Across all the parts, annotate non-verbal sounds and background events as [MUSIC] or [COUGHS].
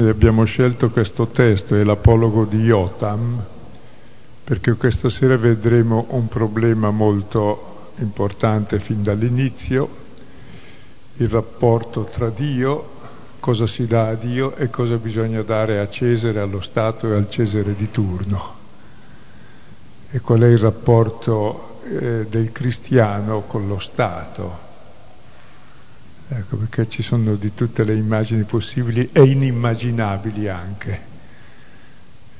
E abbiamo scelto questo testo, è l'apologo di Jotam, perché questa sera vedremo un problema molto importante fin dall'inizio, il rapporto tra Dio, cosa si dà a Dio e cosa bisogna dare a Cesare, allo Stato e al Cesare di turno. E qual è il rapporto eh, del cristiano con lo Stato. Ecco, perché ci sono di tutte le immagini possibili e inimmaginabili anche.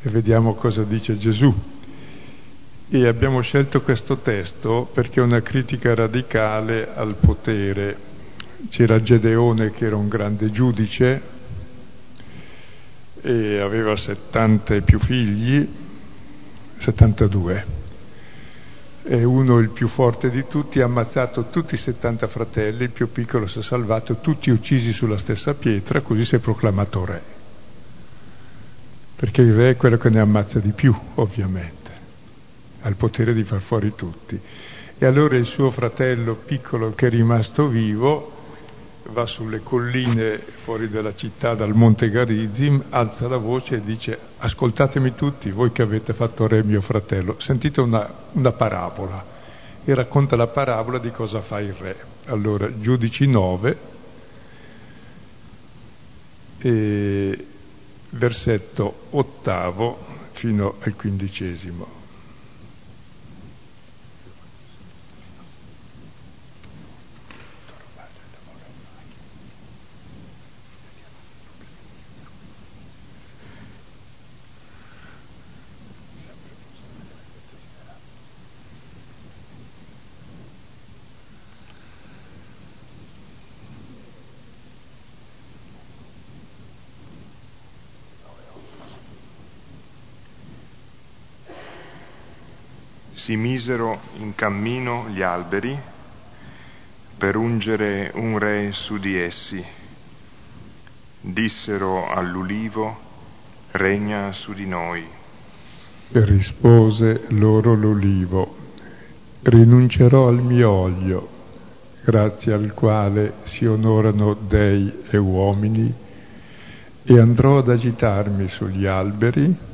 E vediamo cosa dice Gesù. E abbiamo scelto questo testo perché è una critica radicale al potere. C'era Gedeone che era un grande giudice e aveva 70 e più figli, 72. E uno, il più forte di tutti, ha ammazzato tutti i 70 fratelli, il più piccolo si è salvato, tutti uccisi sulla stessa pietra, così si è proclamato re. Perché il re è quello che ne ammazza di più, ovviamente ha il potere di far fuori tutti. E allora il suo fratello piccolo che è rimasto vivo va sulle colline fuori dalla città, dal monte Garizim, alza la voce e dice ascoltatemi tutti, voi che avete fatto re mio fratello, sentite una, una parabola e racconta la parabola di cosa fa il re. Allora, giudici 9, versetto ottavo fino al quindicesimo. Si misero in cammino gli alberi per ungere un re su di essi. Dissero all'ulivo, regna su di noi. E rispose loro l'ulivo, rinuncerò al mio olio, grazie al quale si onorano dei e uomini, e andrò ad agitarmi sugli alberi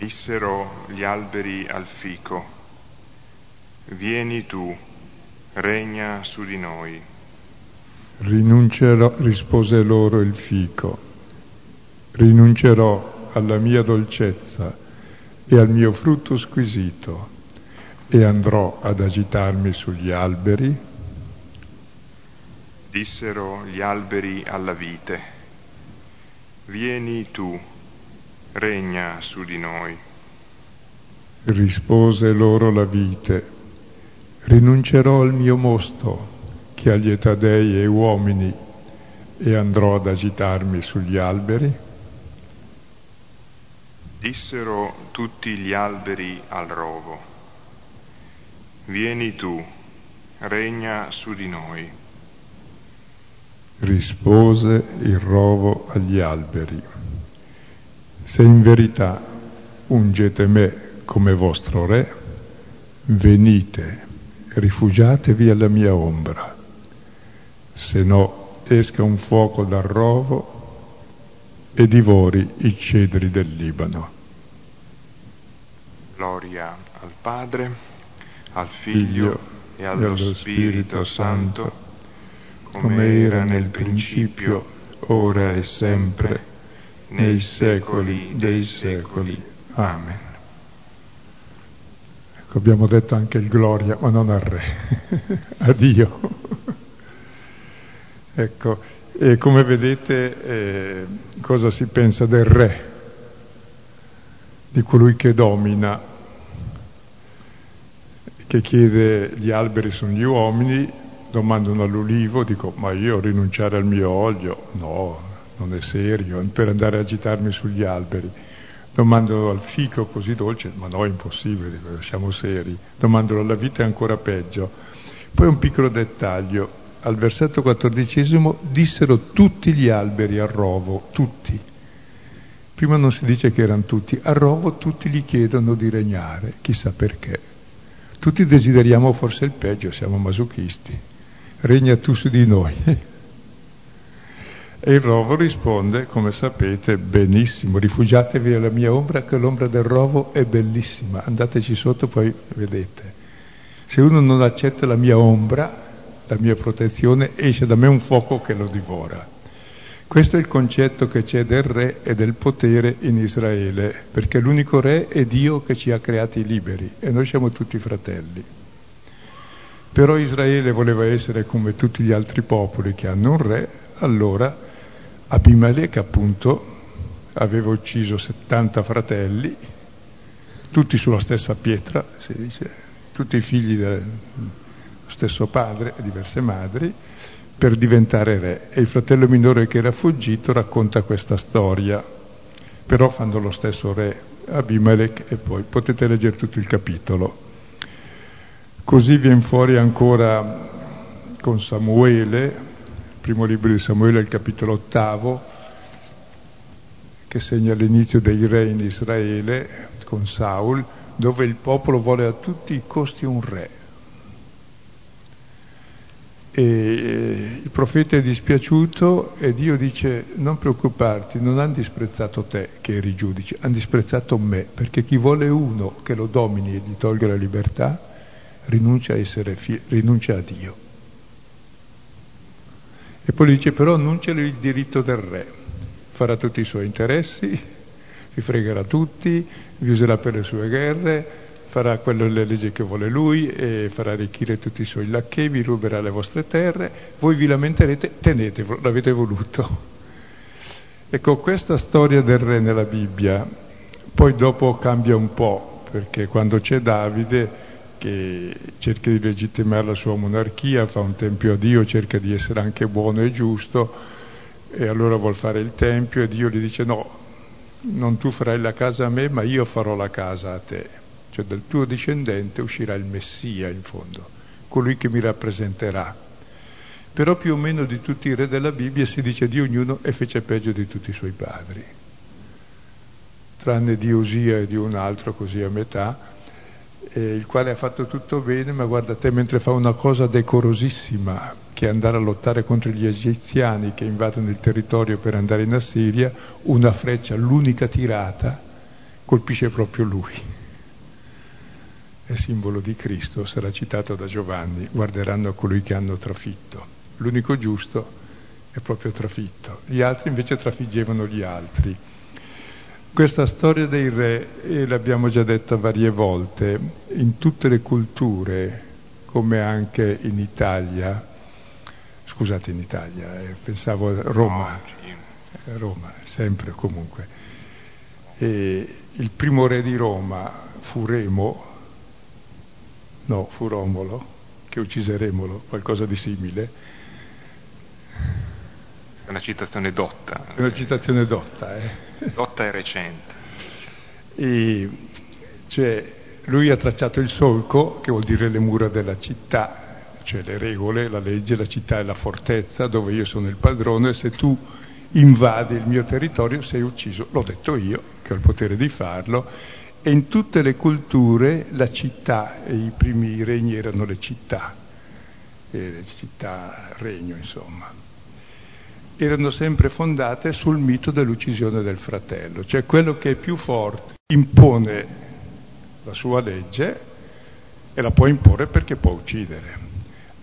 Dissero gli alberi al fico, vieni tu, regna su di noi. Rinuncerò, rispose loro il fico, rinuncerò alla mia dolcezza e al mio frutto squisito e andrò ad agitarmi sugli alberi. Dissero gli alberi alla vite, vieni tu, regna su di noi. Rispose loro la vite, rinuncerò al mio mosto che allieta dei e uomini e andrò ad agitarmi sugli alberi? Dissero tutti gli alberi al rovo, vieni tu, regna su di noi. Rispose il rovo agli alberi se in verità ungete me come vostro re, venite, rifugiatevi alla mia ombra, se no esca un fuoco dal rovo e divori i cedri del Libano. Gloria al Padre, al Figlio, Figlio e allo, Spirito, Spirito Santo, come era nel principio, ora e sempre nei secoli dei secoli. Amen. Ecco, abbiamo detto anche il gloria, ma non al re, [LAUGHS] a Dio. ecco, e come vedete eh, cosa si pensa del re, di colui che domina, che chiede gli alberi sono gli uomini, domandano all'ulivo, dico ma io rinunciare al mio olio? No, non è serio, per andare a agitarmi sugli alberi. Domando al fico così dolce, ma no, è impossibile, siamo seri. Domandolo alla vita è ancora peggio. Poi un piccolo dettaglio, al versetto quattordicesimo dissero tutti gli alberi al rovo, tutti. Prima non si dice che erano tutti, al rovo tutti gli chiedono di regnare, chissà perché. Tutti desideriamo forse il peggio, siamo masochisti. Regna tu su di noi. [LAUGHS] E il rovo risponde, come sapete, benissimo, rifugiatevi alla mia ombra che l'ombra del rovo è bellissima, andateci sotto poi vedete. Se uno non accetta la mia ombra, la mia protezione, esce da me un fuoco che lo divora. Questo è il concetto che c'è del re e del potere in Israele, perché l'unico re è Dio che ci ha creati liberi e noi siamo tutti fratelli. Però Israele voleva essere come tutti gli altri popoli che hanno un re, allora Abimelech appunto aveva ucciso 70 fratelli, tutti sulla stessa pietra, si dice, tutti figli dello stesso padre e diverse madri, per diventare re. E il fratello minore che era fuggito racconta questa storia, però fanno lo stesso re Abimelech e poi potete leggere tutto il capitolo. Così viene fuori ancora con Samuele, primo libro di Samuele, il capitolo ottavo, che segna l'inizio dei re in Israele con Saul, dove il popolo vuole a tutti i costi un re. E eh, il profeta è dispiaciuto e Dio dice non preoccuparti, non hanno disprezzato te che eri giudice, hanno disprezzato me, perché chi vuole uno che lo domini e gli tolga la libertà rinuncia a, fie- rinuncia a Dio. E poi dice però annunciali il diritto del re, farà tutti i suoi interessi, vi fregherà tutti, vi userà per le sue guerre, farà quello le leggi che vuole lui e farà arricchire tutti i suoi lacchè, vi ruberà le vostre terre, voi vi lamenterete, tenetevelo, l'avete voluto. Ecco, questa storia del re nella Bibbia poi dopo cambia un po', perché quando c'è Davide che cerca di legittimare la sua monarchia, fa un tempio a Dio, cerca di essere anche buono e giusto e allora vuol fare il tempio e Dio gli dice no, non tu farai la casa a me ma io farò la casa a te, cioè dal tuo discendente uscirà il Messia in fondo, colui che mi rappresenterà. Però più o meno di tutti i re della Bibbia si dice di ognuno e fece peggio di tutti i suoi padri, tranne di Osia e di un altro così a metà, eh, il quale ha fatto tutto bene, ma guarda te mentre fa una cosa decorosissima, che è andare a lottare contro gli egiziani che invadono il territorio per andare in Assiria, una freccia, l'unica tirata, colpisce proprio lui. È simbolo di Cristo, sarà citato da Giovanni, guarderanno a colui che hanno trafitto. L'unico giusto è proprio trafitto, gli altri invece trafiggevano gli altri. Questa storia dei re, e l'abbiamo già detto varie volte, in tutte le culture, come anche in Italia, scusate in Italia, eh, pensavo a Roma, no, Roma, sempre comunque. E il primo re di Roma fu Remo, no, fu Romolo, che uccise Remolo, qualcosa di simile. È una citazione dotta. È una citazione dotta, eh. Dotta e recente. E, cioè, lui ha tracciato il solco, che vuol dire le mura della città, cioè le regole, la legge, la città è la fortezza dove io sono il padrone, se tu invadi il mio territorio sei ucciso. L'ho detto io, che ho il potere di farlo, e in tutte le culture la città e i primi regni erano le città, le città regno insomma erano sempre fondate sul mito dell'uccisione del fratello, cioè quello che è più forte impone la sua legge e la può imporre perché può uccidere.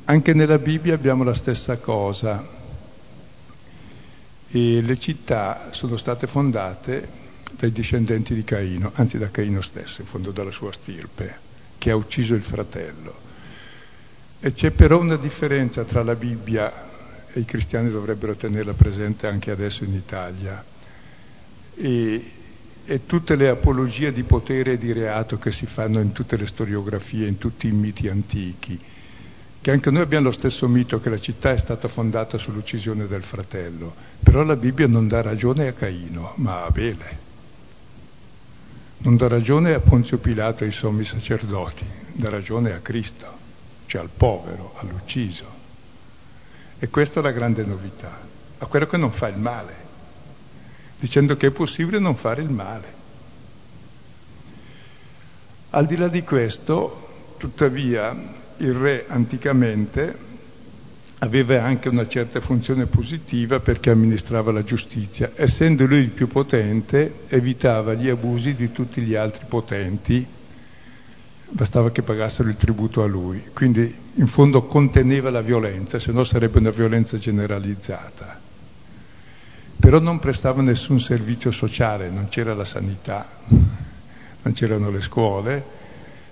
Anche nella Bibbia abbiamo la stessa cosa e le città sono state fondate dai discendenti di Caino, anzi da Caino stesso, in fondo dalla sua stirpe, che ha ucciso il fratello. E c'è però una differenza tra la Bibbia e i cristiani dovrebbero tenerla presente anche adesso in Italia. E, e tutte le apologie di potere e di reato che si fanno in tutte le storiografie, in tutti i miti antichi, che anche noi abbiamo lo stesso mito che la città è stata fondata sull'uccisione del fratello, però la Bibbia non dà ragione a Caino, ma a Abele. Non dà ragione a Ponzio Pilato e ai sommi sacerdoti, dà ragione a Cristo, cioè al povero, all'ucciso. E questa è la grande novità, a quello che non fa il male, dicendo che è possibile non fare il male. Al di là di questo, tuttavia, il re anticamente aveva anche una certa funzione positiva perché amministrava la giustizia. Essendo lui il più potente, evitava gli abusi di tutti gli altri potenti, bastava che pagassero il tributo a lui. Quindi in fondo conteneva la violenza, se no sarebbe una violenza generalizzata. Però non prestava nessun servizio sociale, non c'era la sanità, non c'erano le scuole,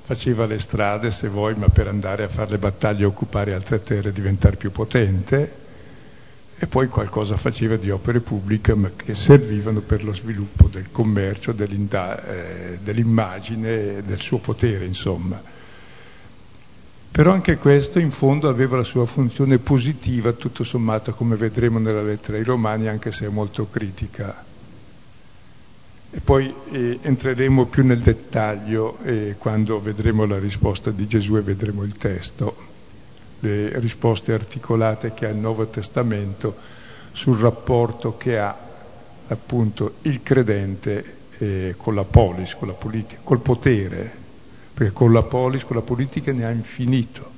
faceva le strade se vuoi, ma per andare a fare le battaglie, occupare altre terre, diventare più potente, e poi qualcosa faceva di opere pubbliche ma che servivano per lo sviluppo del commercio, eh, dell'immagine, del suo potere, insomma. Però anche questo in fondo aveva la sua funzione positiva, tutto sommato, come vedremo nella lettera ai Romani, anche se è molto critica. E poi eh, entreremo più nel dettaglio eh, quando vedremo la risposta di Gesù e vedremo il testo, le risposte articolate che ha il Nuovo Testamento sul rapporto che ha appunto il credente eh, con la polis, con la politica, col potere, perché con la polis, con la politica ne ha infinito,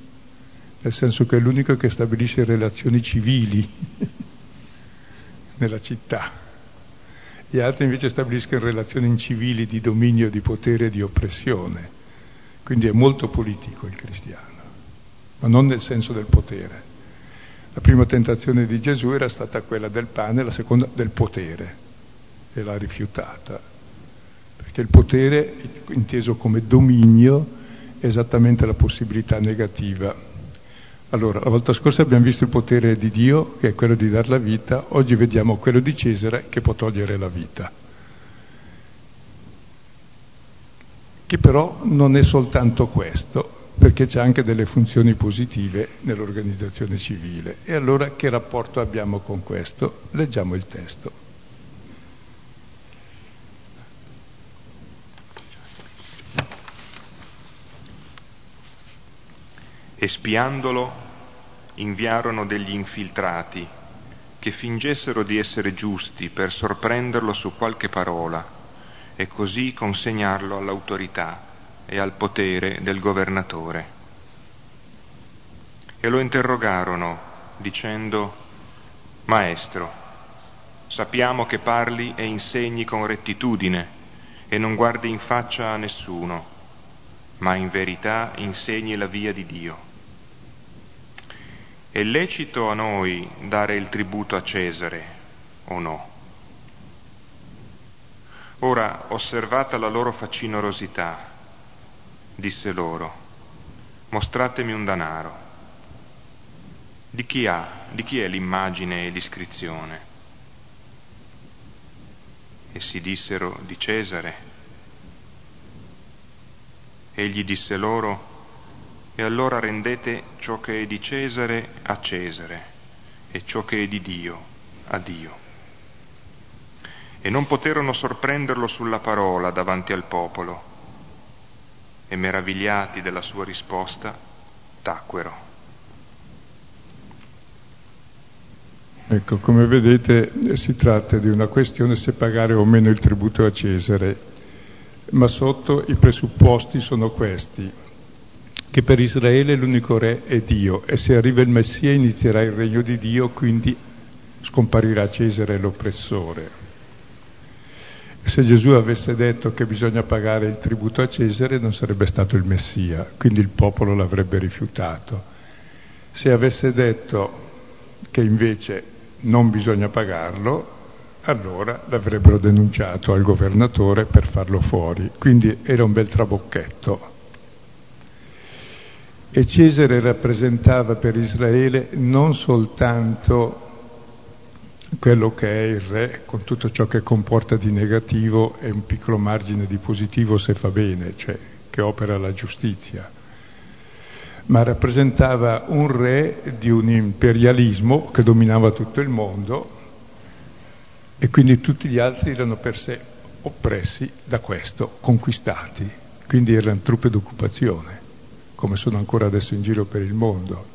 nel senso che è l'unico che stabilisce relazioni civili [LAUGHS] nella città gli altri invece stabiliscono relazioni incivili di dominio, di potere e di oppressione. Quindi è molto politico il cristiano, ma non nel senso del potere. La prima tentazione di Gesù era stata quella del pane, la seconda del potere, e l'ha rifiutata. Perché il potere, inteso come dominio, è esattamente la possibilità negativa allora, la volta scorsa abbiamo visto il potere di Dio, che è quello di dare la vita, oggi vediamo quello di Cesare, che può togliere la vita. Che però non è soltanto questo, perché c'è anche delle funzioni positive nell'organizzazione civile. E allora che rapporto abbiamo con questo? Leggiamo il testo. E spiandolo inviarono degli infiltrati che fingessero di essere giusti per sorprenderlo su qualche parola e così consegnarlo all'autorità e al potere del governatore. E lo interrogarono dicendo, Maestro, sappiamo che parli e insegni con rettitudine e non guardi in faccia a nessuno, ma in verità insegni la via di Dio. È lecito a noi dare il tributo a Cesare o no? Ora, osservata la loro facinorosità, disse loro, mostratemi un danaro. Di chi ha, di chi è l'immagine e l'iscrizione? E si dissero di Cesare. Egli disse loro, e allora rendete ciò che è di Cesare a Cesare e ciò che è di Dio a Dio. E non poterono sorprenderlo sulla parola davanti al popolo e meravigliati della sua risposta tacquero. Ecco, come vedete si tratta di una questione se pagare o meno il tributo a Cesare, ma sotto i presupposti sono questi che per Israele l'unico re è Dio e se arriva il Messia inizierà il regno di Dio, quindi scomparirà Cesare l'oppressore. Se Gesù avesse detto che bisogna pagare il tributo a Cesare non sarebbe stato il Messia, quindi il popolo l'avrebbe rifiutato. Se avesse detto che invece non bisogna pagarlo, allora l'avrebbero denunciato al governatore per farlo fuori. Quindi era un bel trabocchetto. E Cesare rappresentava per Israele non soltanto quello che è il re, con tutto ciò che comporta di negativo e un piccolo margine di positivo se fa bene, cioè che opera la giustizia, ma rappresentava un re di un imperialismo che dominava tutto il mondo e quindi tutti gli altri erano per sé oppressi da questo, conquistati, quindi erano truppe d'occupazione come sono ancora adesso in giro per il mondo.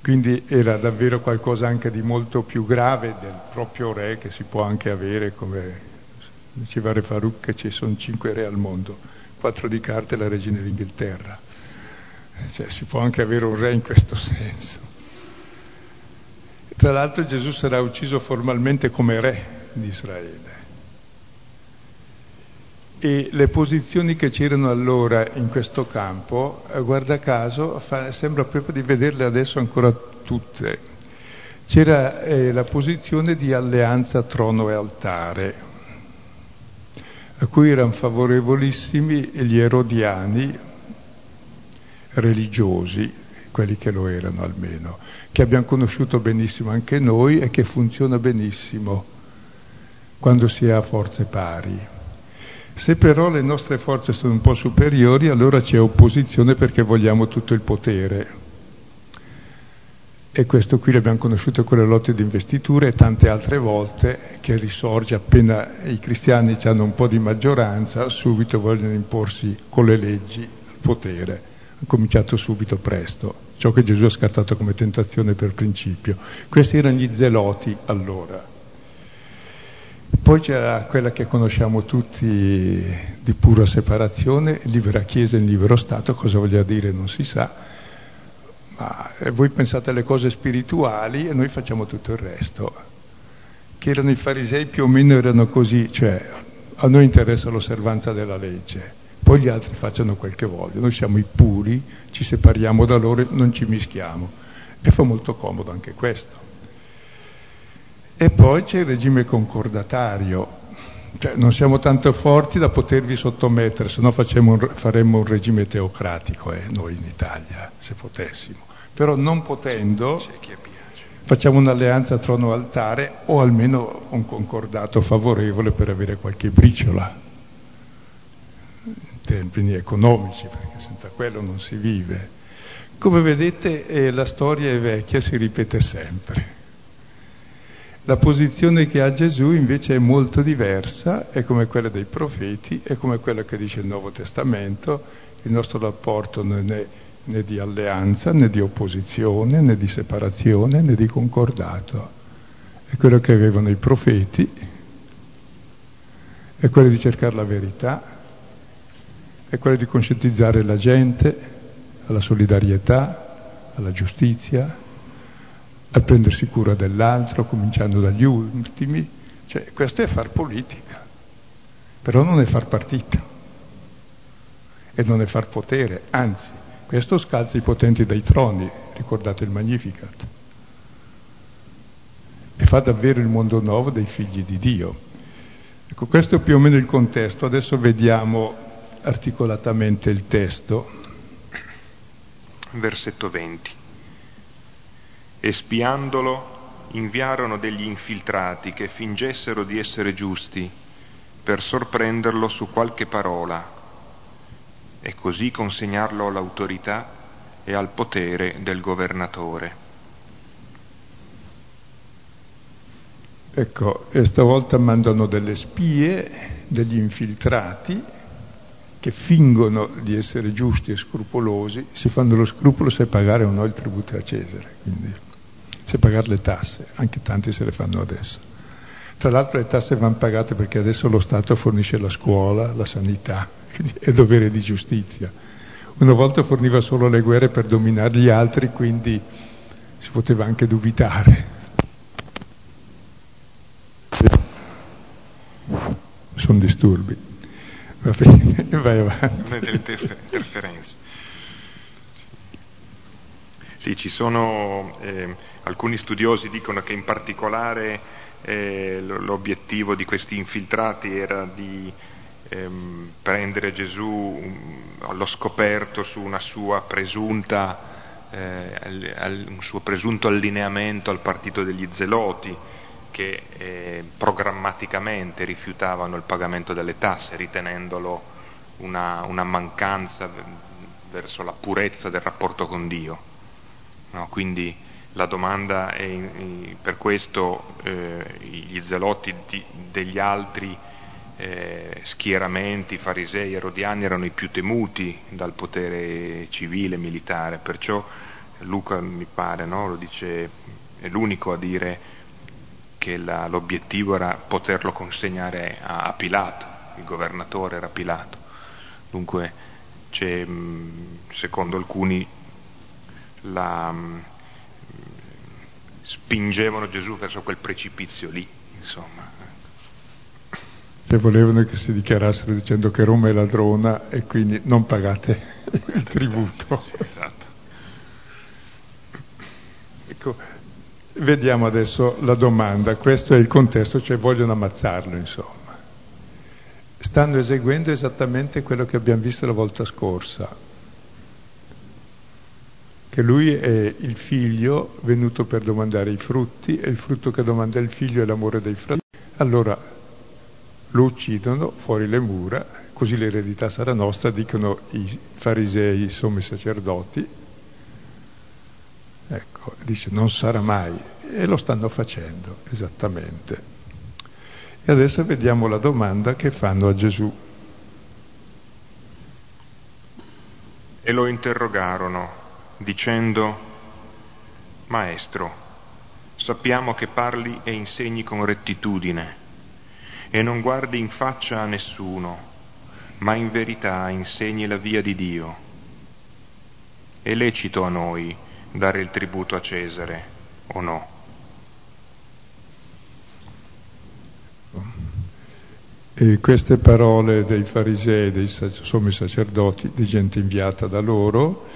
Quindi era davvero qualcosa anche di molto più grave del proprio re che si può anche avere, come diceva Re Farouk, che ci sono cinque re al mondo, quattro di carte e la regina d'Inghilterra. cioè, si può anche avere un re in questo senso. Tra l'altro Gesù sarà ucciso formalmente come re di Israele. E le posizioni che c'erano allora in questo campo, eh, guarda caso, fa, sembra proprio di vederle adesso ancora tutte. C'era eh, la posizione di alleanza trono e altare, a cui erano favorevolissimi gli erodiani religiosi, quelli che lo erano almeno, che abbiamo conosciuto benissimo anche noi e che funziona benissimo quando si ha forze pari. Se però le nostre forze sono un po' superiori, allora c'è opposizione perché vogliamo tutto il potere. E questo qui l'abbiamo conosciuto con le lotte di investiture e tante altre volte che risorge appena i cristiani hanno un po' di maggioranza, subito vogliono imporsi con le leggi il potere. Ha cominciato subito presto, ciò che Gesù ha scartato come tentazione per principio. Questi erano gli zeloti allora. Poi c'era quella che conosciamo tutti di pura separazione, libera Chiesa in libero Stato, cosa voglia dire non si sa, ma voi pensate alle cose spirituali e noi facciamo tutto il resto. Che erano i farisei più o meno erano così, cioè a noi interessa l'osservanza della legge, poi gli altri facciano quel che vogliono, noi siamo i puri, ci separiamo da loro, non ci mischiamo e fa molto comodo anche questo. E poi c'è il regime concordatario, cioè non siamo tanto forti da potervi sottomettere, se no faremmo un regime teocratico eh, noi in Italia, se potessimo. Però non potendo, facciamo un'alleanza trono-altare o almeno un concordato favorevole per avere qualche briciola in termini economici, perché senza quello non si vive. Come vedete eh, la storia è vecchia, si ripete sempre. La posizione che ha Gesù invece è molto diversa, è come quella dei profeti, è come quella che dice il Nuovo Testamento, il nostro rapporto non è né di alleanza, né di opposizione, né di separazione, né di concordato. È quello che avevano i profeti, è quello di cercare la verità, è quello di conscientizzare la gente alla solidarietà, alla giustizia, al prendersi cura dell'altro, cominciando dagli ultimi. Cioè, questo è far politica, però non è far partito. E non è far potere, anzi, questo scalza i potenti dai troni, ricordate il Magnificat, e fa davvero il mondo nuovo dei figli di Dio. Ecco, questo è più o meno il contesto, adesso vediamo articolatamente il testo. Versetto 20 e spiandolo inviarono degli infiltrati che fingessero di essere giusti per sorprenderlo su qualche parola e così consegnarlo all'autorità e al potere del governatore. Ecco, e stavolta mandano delle spie, degli infiltrati che fingono di essere giusti e scrupolosi, si fanno lo scrupolo se pagare o no il tributo a Cesare. Quindi se pagare le tasse, anche tanti se le fanno adesso. Tra l'altro le tasse vanno pagate perché adesso lo Stato fornisce la scuola, la sanità, [LAUGHS] quindi è dovere di giustizia. Una volta forniva solo le guerre per dominare gli altri, quindi si poteva anche dubitare. Sono disturbi. Va bene, [LAUGHS] vai avanti. Delle interferenze. Sì, ci sono eh, alcuni studiosi dicono che in particolare eh, l'obiettivo di questi infiltrati era di ehm, prendere Gesù um, allo scoperto su una sua presunta, eh, al, un suo presunto allineamento al partito degli zeloti che eh, programmaticamente rifiutavano il pagamento delle tasse ritenendolo una, una mancanza verso la purezza del rapporto con Dio. No? Quindi la domanda è per questo eh, gli zelotti di, degli altri eh, schieramenti, farisei, erodiani erano i più temuti dal potere civile, militare, perciò Luca mi pare no? lo dice, è l'unico a dire che la, l'obiettivo era poterlo consegnare a, a Pilato, il governatore era Pilato. Dunque secondo alcuni la, spingevano Gesù verso quel precipizio lì, insomma. Cioè volevano che si dichiarassero dicendo che Roma è ladrona e quindi non pagate [LAUGHS] il tributo. Sì, esatto. Ecco, vediamo adesso la domanda, questo è il contesto, cioè vogliono ammazzarlo, insomma. Stanno eseguendo esattamente quello che abbiamo visto la volta scorsa, che lui è il figlio venuto per domandare i frutti e il frutto che domanda il figlio è l'amore dei fratelli. Allora lo uccidono fuori le mura, così l'eredità sarà nostra, dicono i farisei, i sommi sacerdoti. Ecco, dice non sarà mai e lo stanno facendo esattamente. E adesso vediamo la domanda che fanno a Gesù. E lo interrogarono dicendo, Maestro, sappiamo che parli e insegni con rettitudine e non guardi in faccia a nessuno, ma in verità insegni la via di Dio. È lecito a noi dare il tributo a Cesare o no? E queste parole dei farisei, dei sommi sacerdoti, di gente inviata da loro,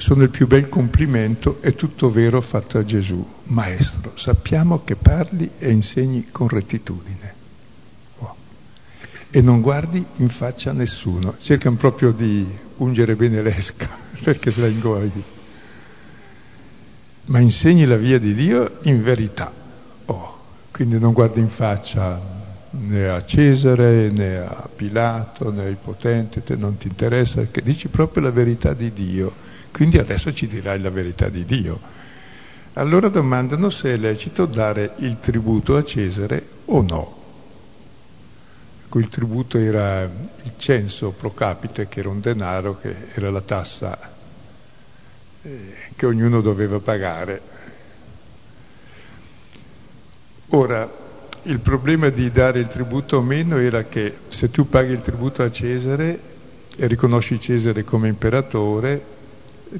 sono il più bel complimento, è tutto vero fatto a Gesù. Maestro, sappiamo che parli e insegni con rettitudine. Oh. E non guardi in faccia a nessuno, cercano proprio di ungere bene l'esca, [LAUGHS] perché se la ingoi. Ma insegni la via di Dio in verità. Oh. Quindi non guardi in faccia né a Cesare né a Pilato né ai potenti, te non ti interessa, che dici proprio la verità di Dio quindi adesso ci dirai la verità di Dio. Allora domandano se è lecito dare il tributo a Cesare o no. Quel tributo era il censo pro capite, che era un denaro, che era la tassa eh, che ognuno doveva pagare. Ora, il problema di dare il tributo o meno era che se tu paghi il tributo a Cesare e riconosci Cesare come imperatore,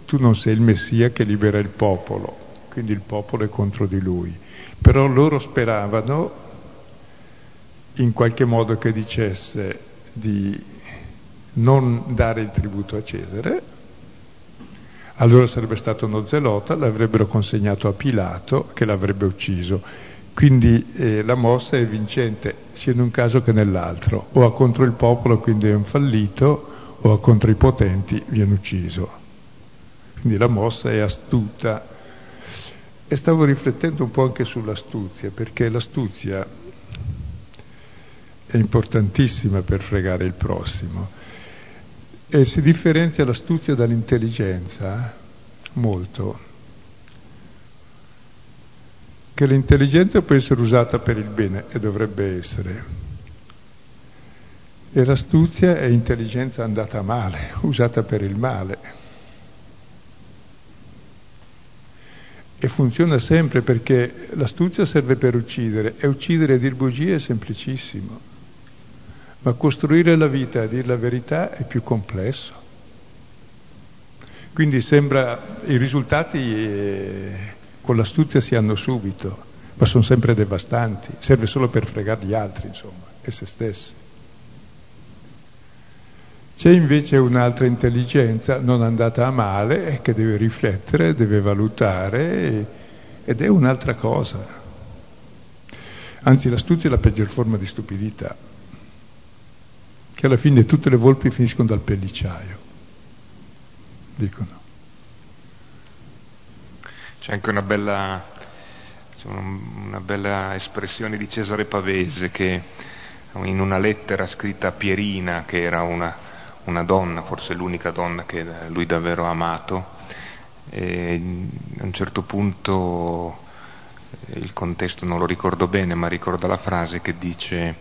tu non sei il Messia che libera il popolo, quindi il popolo è contro di lui. Però loro speravano in qualche modo che dicesse di non dare il tributo a Cesare, allora sarebbe stato uno zelota, l'avrebbero consegnato a Pilato che l'avrebbe ucciso. Quindi eh, la mossa è vincente sia in un caso che nell'altro, o a contro il popolo, quindi è un fallito, o a contro i potenti viene ucciso. Quindi la mossa è astuta. E stavo riflettendo un po' anche sull'astuzia, perché l'astuzia è importantissima per fregare il prossimo. E si differenzia l'astuzia dall'intelligenza molto. Che l'intelligenza può essere usata per il bene e dovrebbe essere. E l'astuzia è intelligenza andata male, [LAUGHS] usata per il male. E funziona sempre perché l'astuzia serve per uccidere e uccidere e dir bugie è semplicissimo, ma costruire la vita e dire la verità è più complesso. Quindi sembra i risultati eh, con l'astuzia si hanno subito, ma sono sempre devastanti, serve solo per fregare gli altri, insomma, e se stessi. C'è invece un'altra intelligenza non andata a male che deve riflettere, deve valutare ed è un'altra cosa. Anzi, l'astuzia è la peggior forma di stupidità, che alla fine tutte le volpi finiscono dal pellicciaio, dicono. C'è anche una bella, una bella espressione di Cesare Pavese che in una lettera scritta a Pierina, che era una una donna, forse l'unica donna che lui davvero ha amato, e a un certo punto il contesto non lo ricordo bene, ma ricordo la frase che dice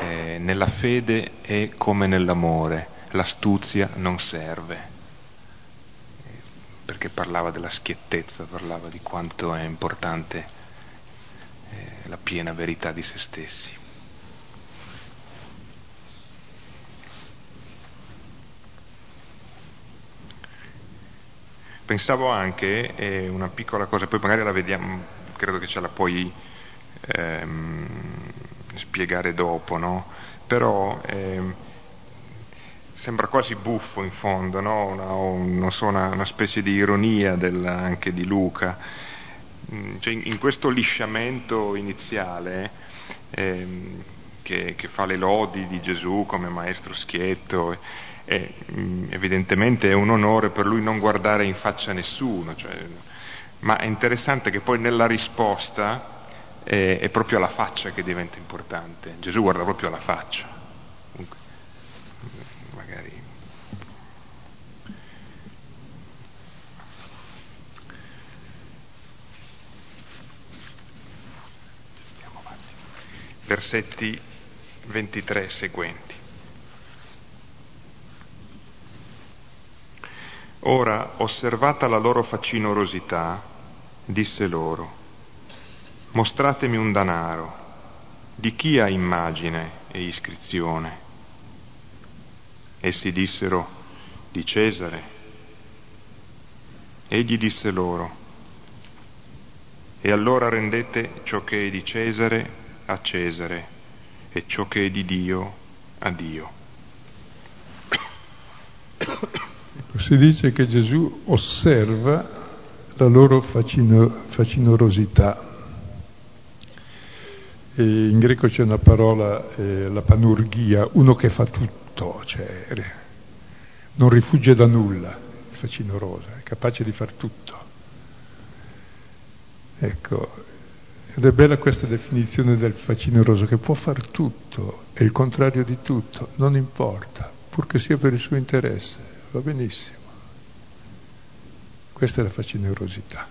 eh, nella fede è come nell'amore, l'astuzia non serve, perché parlava della schiettezza, parlava di quanto è importante eh, la piena verità di se stessi. Pensavo anche, eh, una piccola cosa, poi magari la vediamo, credo che ce la puoi ehm, spiegare dopo, no? Però ehm, sembra quasi buffo in fondo, no? una, so, una, una, specie di ironia del, anche di Luca. Mm, cioè, in, in, questo lisciamento iniziale ehm, che, che, fa le lodi di Gesù come maestro schietto, e, mm, evidentemente è un onore per lui non guardare in faccia a nessuno, cioè, ma è interessante che poi nella risposta è, è proprio la faccia che diventa importante. Gesù guarda proprio alla faccia. Magari. Versetti 23 seguenti. Ora, osservata la loro facinorosità, disse loro, mostratemi un danaro, di chi ha immagine e iscrizione? Essi dissero, di Cesare. Egli disse loro, e allora rendete ciò che è di Cesare a Cesare e ciò che è di Dio a Dio. Si dice che Gesù osserva la loro facino, facinorosità e in greco c'è una parola, eh, la panurgia, uno che fa tutto, cioè non rifugge da nulla, il facinoroso, è capace di far tutto. Ecco, ed è bella questa definizione del facinoroso, che può far tutto, è il contrario di tutto, non importa, purché sia per il suo interesse, va benissimo. Questa è la facinorosità,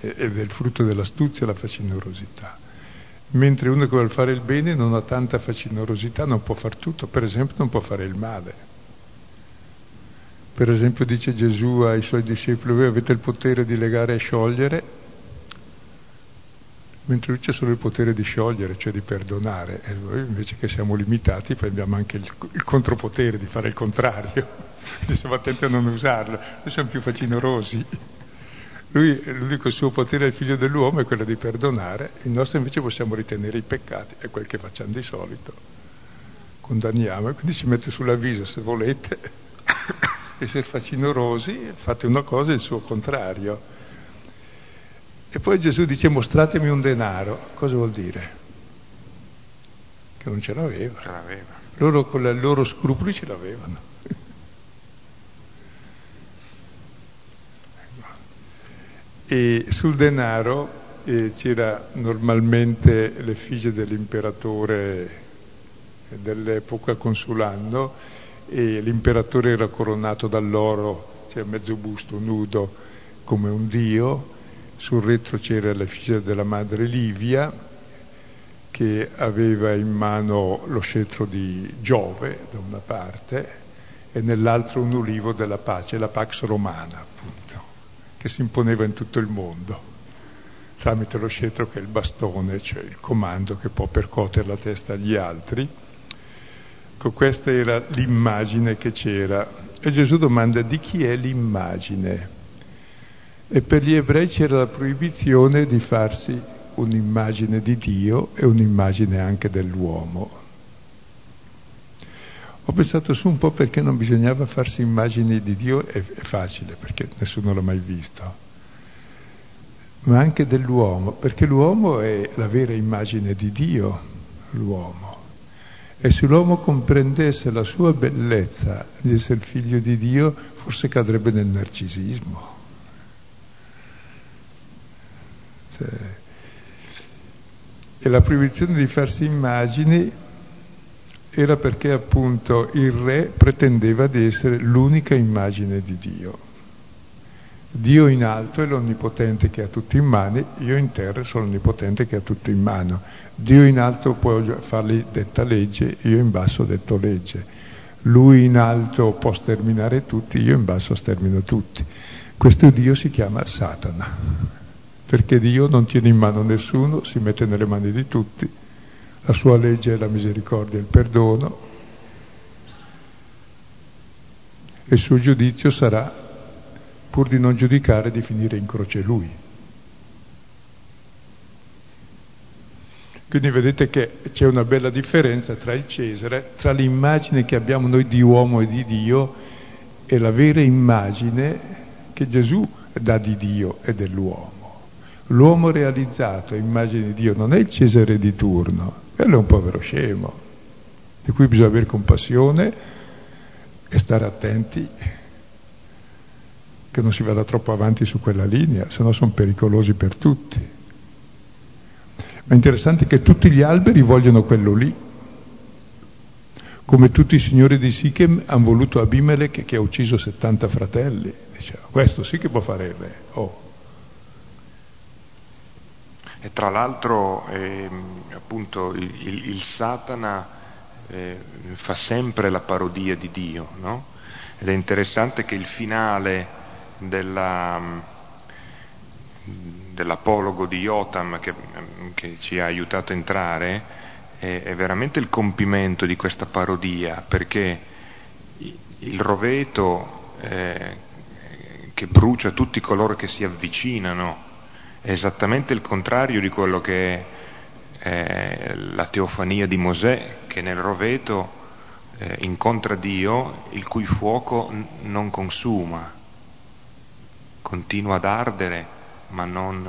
ed è il frutto dell'astuzia la facinorosità mentre uno che vuole fare il bene non ha tanta facinorosità, non può fare tutto, per esempio non può fare il male. Per esempio dice Gesù ai suoi discepoli, voi avete il potere di legare e sciogliere, mentre lui c'è solo il potere di sciogliere, cioè di perdonare, e noi invece che siamo limitati abbiamo anche il, il contropotere di fare il contrario, [LAUGHS] quindi stiamo attenti a non usarlo, noi siamo più facinorosi. Lui, l'unico suo potere il figlio dell'uomo è quello di perdonare, il nostro invece possiamo ritenere i peccati, è quel che facciamo di solito. Condanniamo e quindi ci mette sull'avviso, se volete [COUGHS] essere facinorosi, fate una cosa e il suo contrario. E poi Gesù dice mostratemi un denaro, cosa vuol dire? Che non ce l'aveva. Ce l'aveva. Loro con i loro scrupoli ce l'avevano. E sul denaro eh, c'era normalmente l'effigie dell'imperatore dell'epoca consulando e l'imperatore era coronato dall'oro, c'era mezzo busto nudo come un dio, sul retro c'era l'effigie della madre Livia che aveva in mano lo scettro di Giove da una parte e nell'altro un ulivo della pace, la Pax Romana appunto che si imponeva in tutto il mondo, tramite lo scettro che è il bastone, cioè il comando che può percuotere la testa agli altri. Ecco, questa era l'immagine che c'era. E Gesù domanda di chi è l'immagine? E per gli ebrei c'era la proibizione di farsi un'immagine di Dio e un'immagine anche dell'uomo. Ho pensato su un po' perché non bisognava farsi immagini di Dio, è, è facile perché nessuno l'ha mai visto, ma anche dell'uomo, perché l'uomo è la vera immagine di Dio, l'uomo. E se l'uomo comprendesse la sua bellezza di essere figlio di Dio, forse cadrebbe nel narcisismo. Cioè, e la proibizione di farsi immagini era perché appunto il re pretendeva di essere l'unica immagine di Dio. Dio in alto è l'onnipotente che ha tutto in mano, io in terra sono l'onnipotente che ha tutto in mano. Dio in alto può fargli detta legge, io in basso detto legge. Lui in alto può sterminare tutti, io in basso stermino tutti. Questo Dio si chiama Satana, perché Dio non tiene in mano nessuno, si mette nelle mani di tutti la sua legge è la misericordia e il perdono, e il suo giudizio sarà pur di non giudicare di finire in croce lui. Quindi vedete che c'è una bella differenza tra il Cesare, tra l'immagine che abbiamo noi di uomo e di Dio e la vera immagine che Gesù dà di Dio e dell'uomo. L'uomo realizzato, immagine di Dio, non è il Cesare di turno, quello è un povero scemo, di cui bisogna avere compassione e stare attenti che non si vada troppo avanti su quella linea, se no sono pericolosi per tutti. Ma è interessante che tutti gli alberi vogliono quello lì, come tutti i signori di Sichem hanno voluto Abimelech che ha ucciso 70 fratelli. Diceva, questo sì che può fare re. Oh. E tra l'altro eh, appunto il, il, il Satana eh, fa sempre la parodia di Dio, no? Ed è interessante che il finale della dell'apologo di Jotam che, che, ci ha aiutato a entrare è, è, veramente il compimento di questa parodia, perché il roveto eh, che brucia tutti coloro che si avvicinano esattamente il contrario di quello che è eh, la teofania di Mosè, che nel roveto eh, incontra Dio, il cui fuoco n- non consuma, continua ad ardere ma non,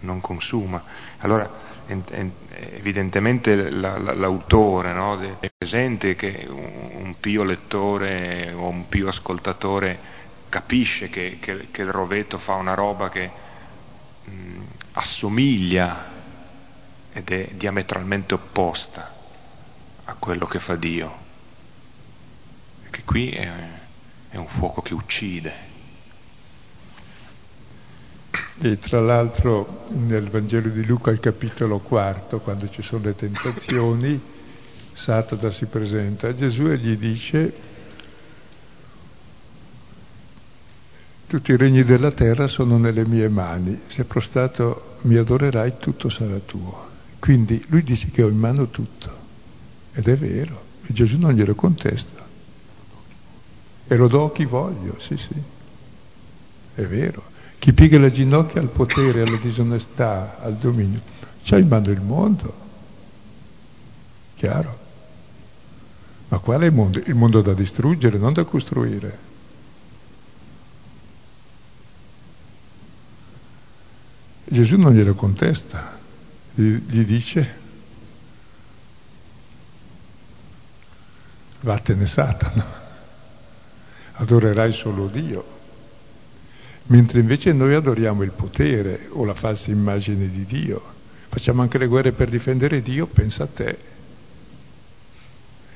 non consuma. Allora evidentemente l'autore no, è presente che un pio lettore o un pio ascoltatore capisce che, che, che il roveto fa una roba che mh, assomiglia ed è diametralmente opposta a quello che fa Dio. Che qui è, è un fuoco che uccide. E tra l'altro nel Vangelo di Luca al capitolo quarto, quando ci sono le tentazioni, [COUGHS] Satana si presenta a Gesù e gli dice tutti i regni della terra sono nelle mie mani, se prostrato mi adorerai tutto sarà tuo. Quindi lui dice che ho in mano tutto ed è vero, e Gesù non glielo contesta. E lo do a chi voglio, sì sì, è vero. Chi piega le ginocchia al potere, alla disonestà, al dominio, c'ha in mano il mondo. Chiaro? Ma qual è il mondo? Il mondo da distruggere, non da costruire. Gesù non glielo contesta, gli, gli dice vattene Satana, adorerai solo Dio mentre invece noi adoriamo il potere o la falsa immagine di Dio. Facciamo anche le guerre per difendere Dio, pensa a te,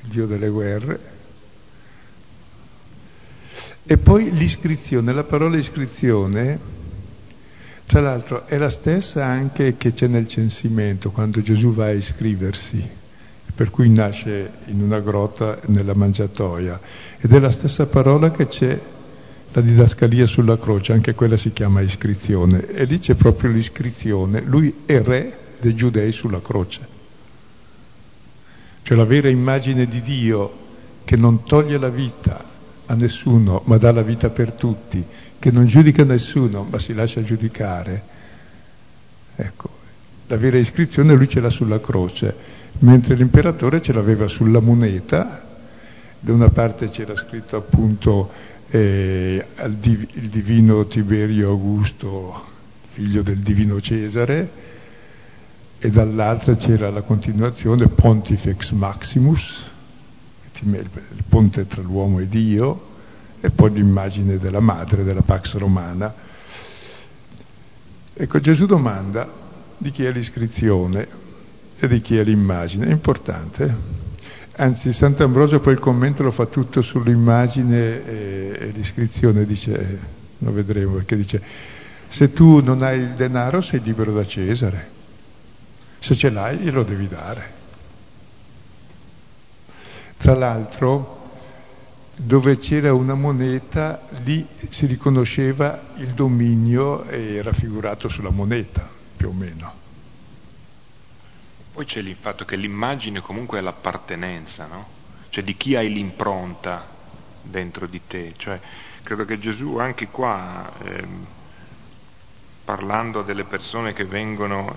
Dio delle guerre. E poi l'iscrizione, la parola iscrizione, tra l'altro è la stessa anche che c'è nel censimento, quando Gesù va a iscriversi, per cui nasce in una grotta nella mangiatoia, ed è la stessa parola che c'è la didascalia sulla croce, anche quella si chiama iscrizione, e lì c'è proprio l'iscrizione, lui è re dei giudei sulla croce. Cioè la vera immagine di Dio che non toglie la vita a nessuno, ma dà la vita per tutti, che non giudica nessuno, ma si lascia giudicare. Ecco, la vera iscrizione lui ce l'ha sulla croce, mentre l'imperatore ce l'aveva sulla moneta, da una parte c'era scritto appunto eh, il divino Tiberio Augusto, figlio del divino Cesare, e dall'altra c'era la continuazione Pontifex Maximus, il ponte tra l'uomo e Dio, e poi l'immagine della madre, della Pax Romana. Ecco, Gesù domanda di chi è l'iscrizione e di chi è l'immagine, è importante. Anzi, Sant'Ambrosio poi il commento lo fa tutto sull'immagine e, e l'iscrizione, dice, lo vedremo, perché dice, se tu non hai il denaro sei libero da Cesare, se ce l'hai glielo devi dare. Tra l'altro, dove c'era una moneta, lì si riconosceva il dominio e raffigurato sulla moneta, più o meno. Poi c'è il fatto che l'immagine comunque è l'appartenenza, no? Cioè di chi hai l'impronta dentro di te, cioè credo che Gesù anche qua, eh, parlando delle persone che vengono,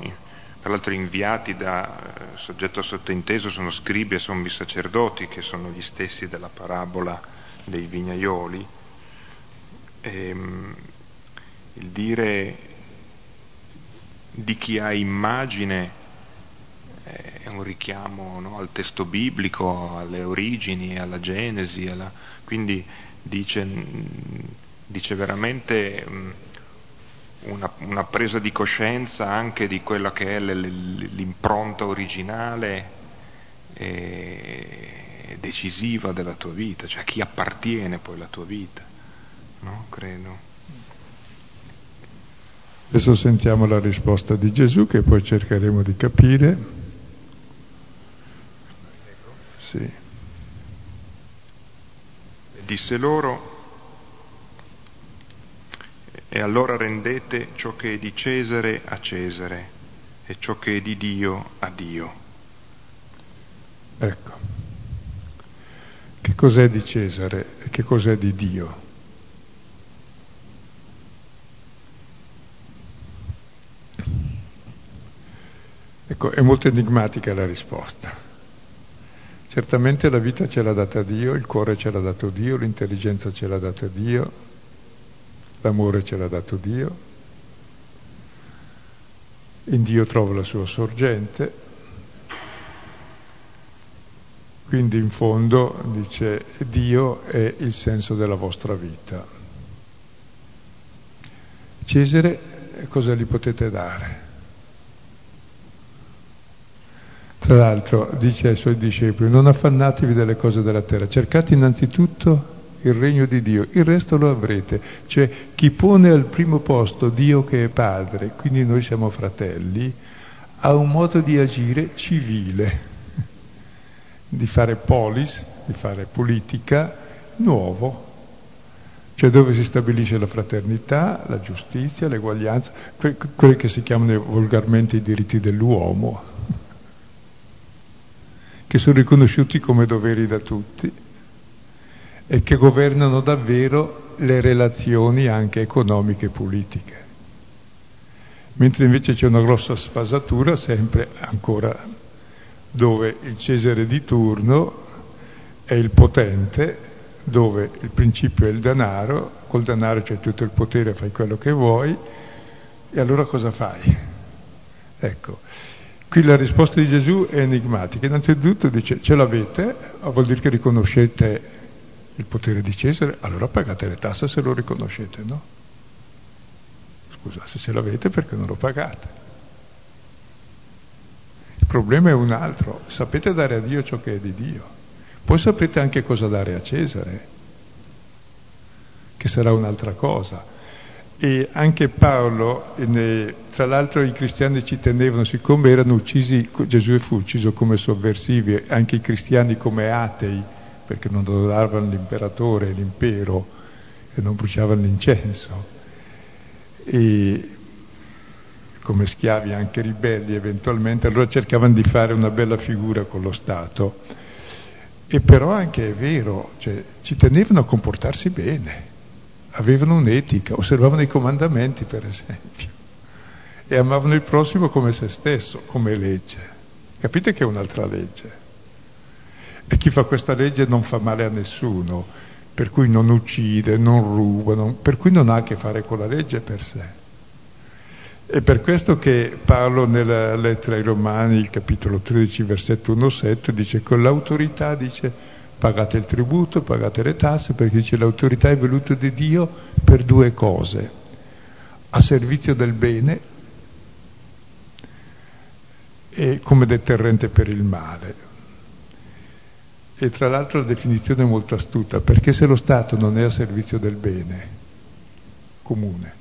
tra l'altro inviati da eh, soggetto sottointeso, sono scribi e sommi sacerdoti, che sono gli stessi della parabola dei vignaioli, ehm, il dire di chi ha immagine è un richiamo no, al testo biblico, alle origini, alla Genesi, alla... quindi dice, dice veramente una, una, presa di coscienza anche di quella che è l'impronta originale e decisiva della tua vita, cioè a chi appartiene poi la tua vita, no? Credo. Adesso sentiamo la risposta di Gesù che poi cercheremo di capire. Sì. Disse loro, e allora rendete ciò che è di Cesare a Cesare e ciò che è di Dio a Dio. Ecco, che cos'è di Cesare e che cos'è di Dio? Ecco, è molto enigmatica la risposta. Certamente la vita ce l'ha data Dio, il cuore ce l'ha dato Dio, l'intelligenza ce l'ha data Dio, l'amore ce l'ha dato Dio. In Dio trovo la sua sorgente. Quindi in fondo dice Dio è il senso della vostra vita. Cesare cosa gli potete dare? Tra l'altro dice ai suoi discepoli, non affannatevi delle cose della terra, cercate innanzitutto il regno di Dio, il resto lo avrete. Cioè chi pone al primo posto Dio che è padre, quindi noi siamo fratelli, ha un modo di agire civile, [LAUGHS] di fare polis, di fare politica nuovo, cioè dove si stabilisce la fraternità, la giustizia, l'eguaglianza, quelli che si chiamano volgarmente i diritti dell'uomo [LAUGHS] che sono riconosciuti come doveri da tutti e che governano davvero le relazioni anche economiche e politiche. Mentre invece c'è una grossa sfasatura sempre ancora dove il Cesare di turno è il potente, dove il principio è il denaro, col denaro c'è tutto il potere, fai quello che vuoi, e allora cosa fai? Ecco, Qui la risposta di Gesù è enigmatica. Innanzitutto dice ce l'avete, vuol dire che riconoscete il potere di Cesare, allora pagate le tasse se lo riconoscete, no? Scusa, se ce l'avete perché non lo pagate? Il problema è un altro, sapete dare a Dio ciò che è di Dio, poi sapete anche cosa dare a Cesare, che sarà un'altra cosa. E anche Paolo, tra l'altro i cristiani ci tenevano, siccome erano uccisi, Gesù fu ucciso come sovversivi, anche i cristiani come atei, perché non adoravano l'imperatore, l'impero e non bruciavano l'incenso. E come schiavi anche ribelli eventualmente, allora cercavano di fare una bella figura con lo Stato. E però anche è vero, cioè, ci tenevano a comportarsi bene avevano un'etica, osservavano i comandamenti per esempio e amavano il prossimo come se stesso, come legge. Capite che è un'altra legge? E chi fa questa legge non fa male a nessuno, per cui non uccide, non ruba, non, per cui non ha a che fare con la legge per sé. È per questo che Paolo nella lettera ai Romani, capitolo 13, versetto 1-7, dice con l'autorità, dice pagate il tributo, pagate le tasse, perché dice l'autorità è venuta di Dio per due cose, a servizio del bene e come deterrente per il male. E tra l'altro la definizione è molto astuta, perché se lo Stato non è a servizio del bene comune,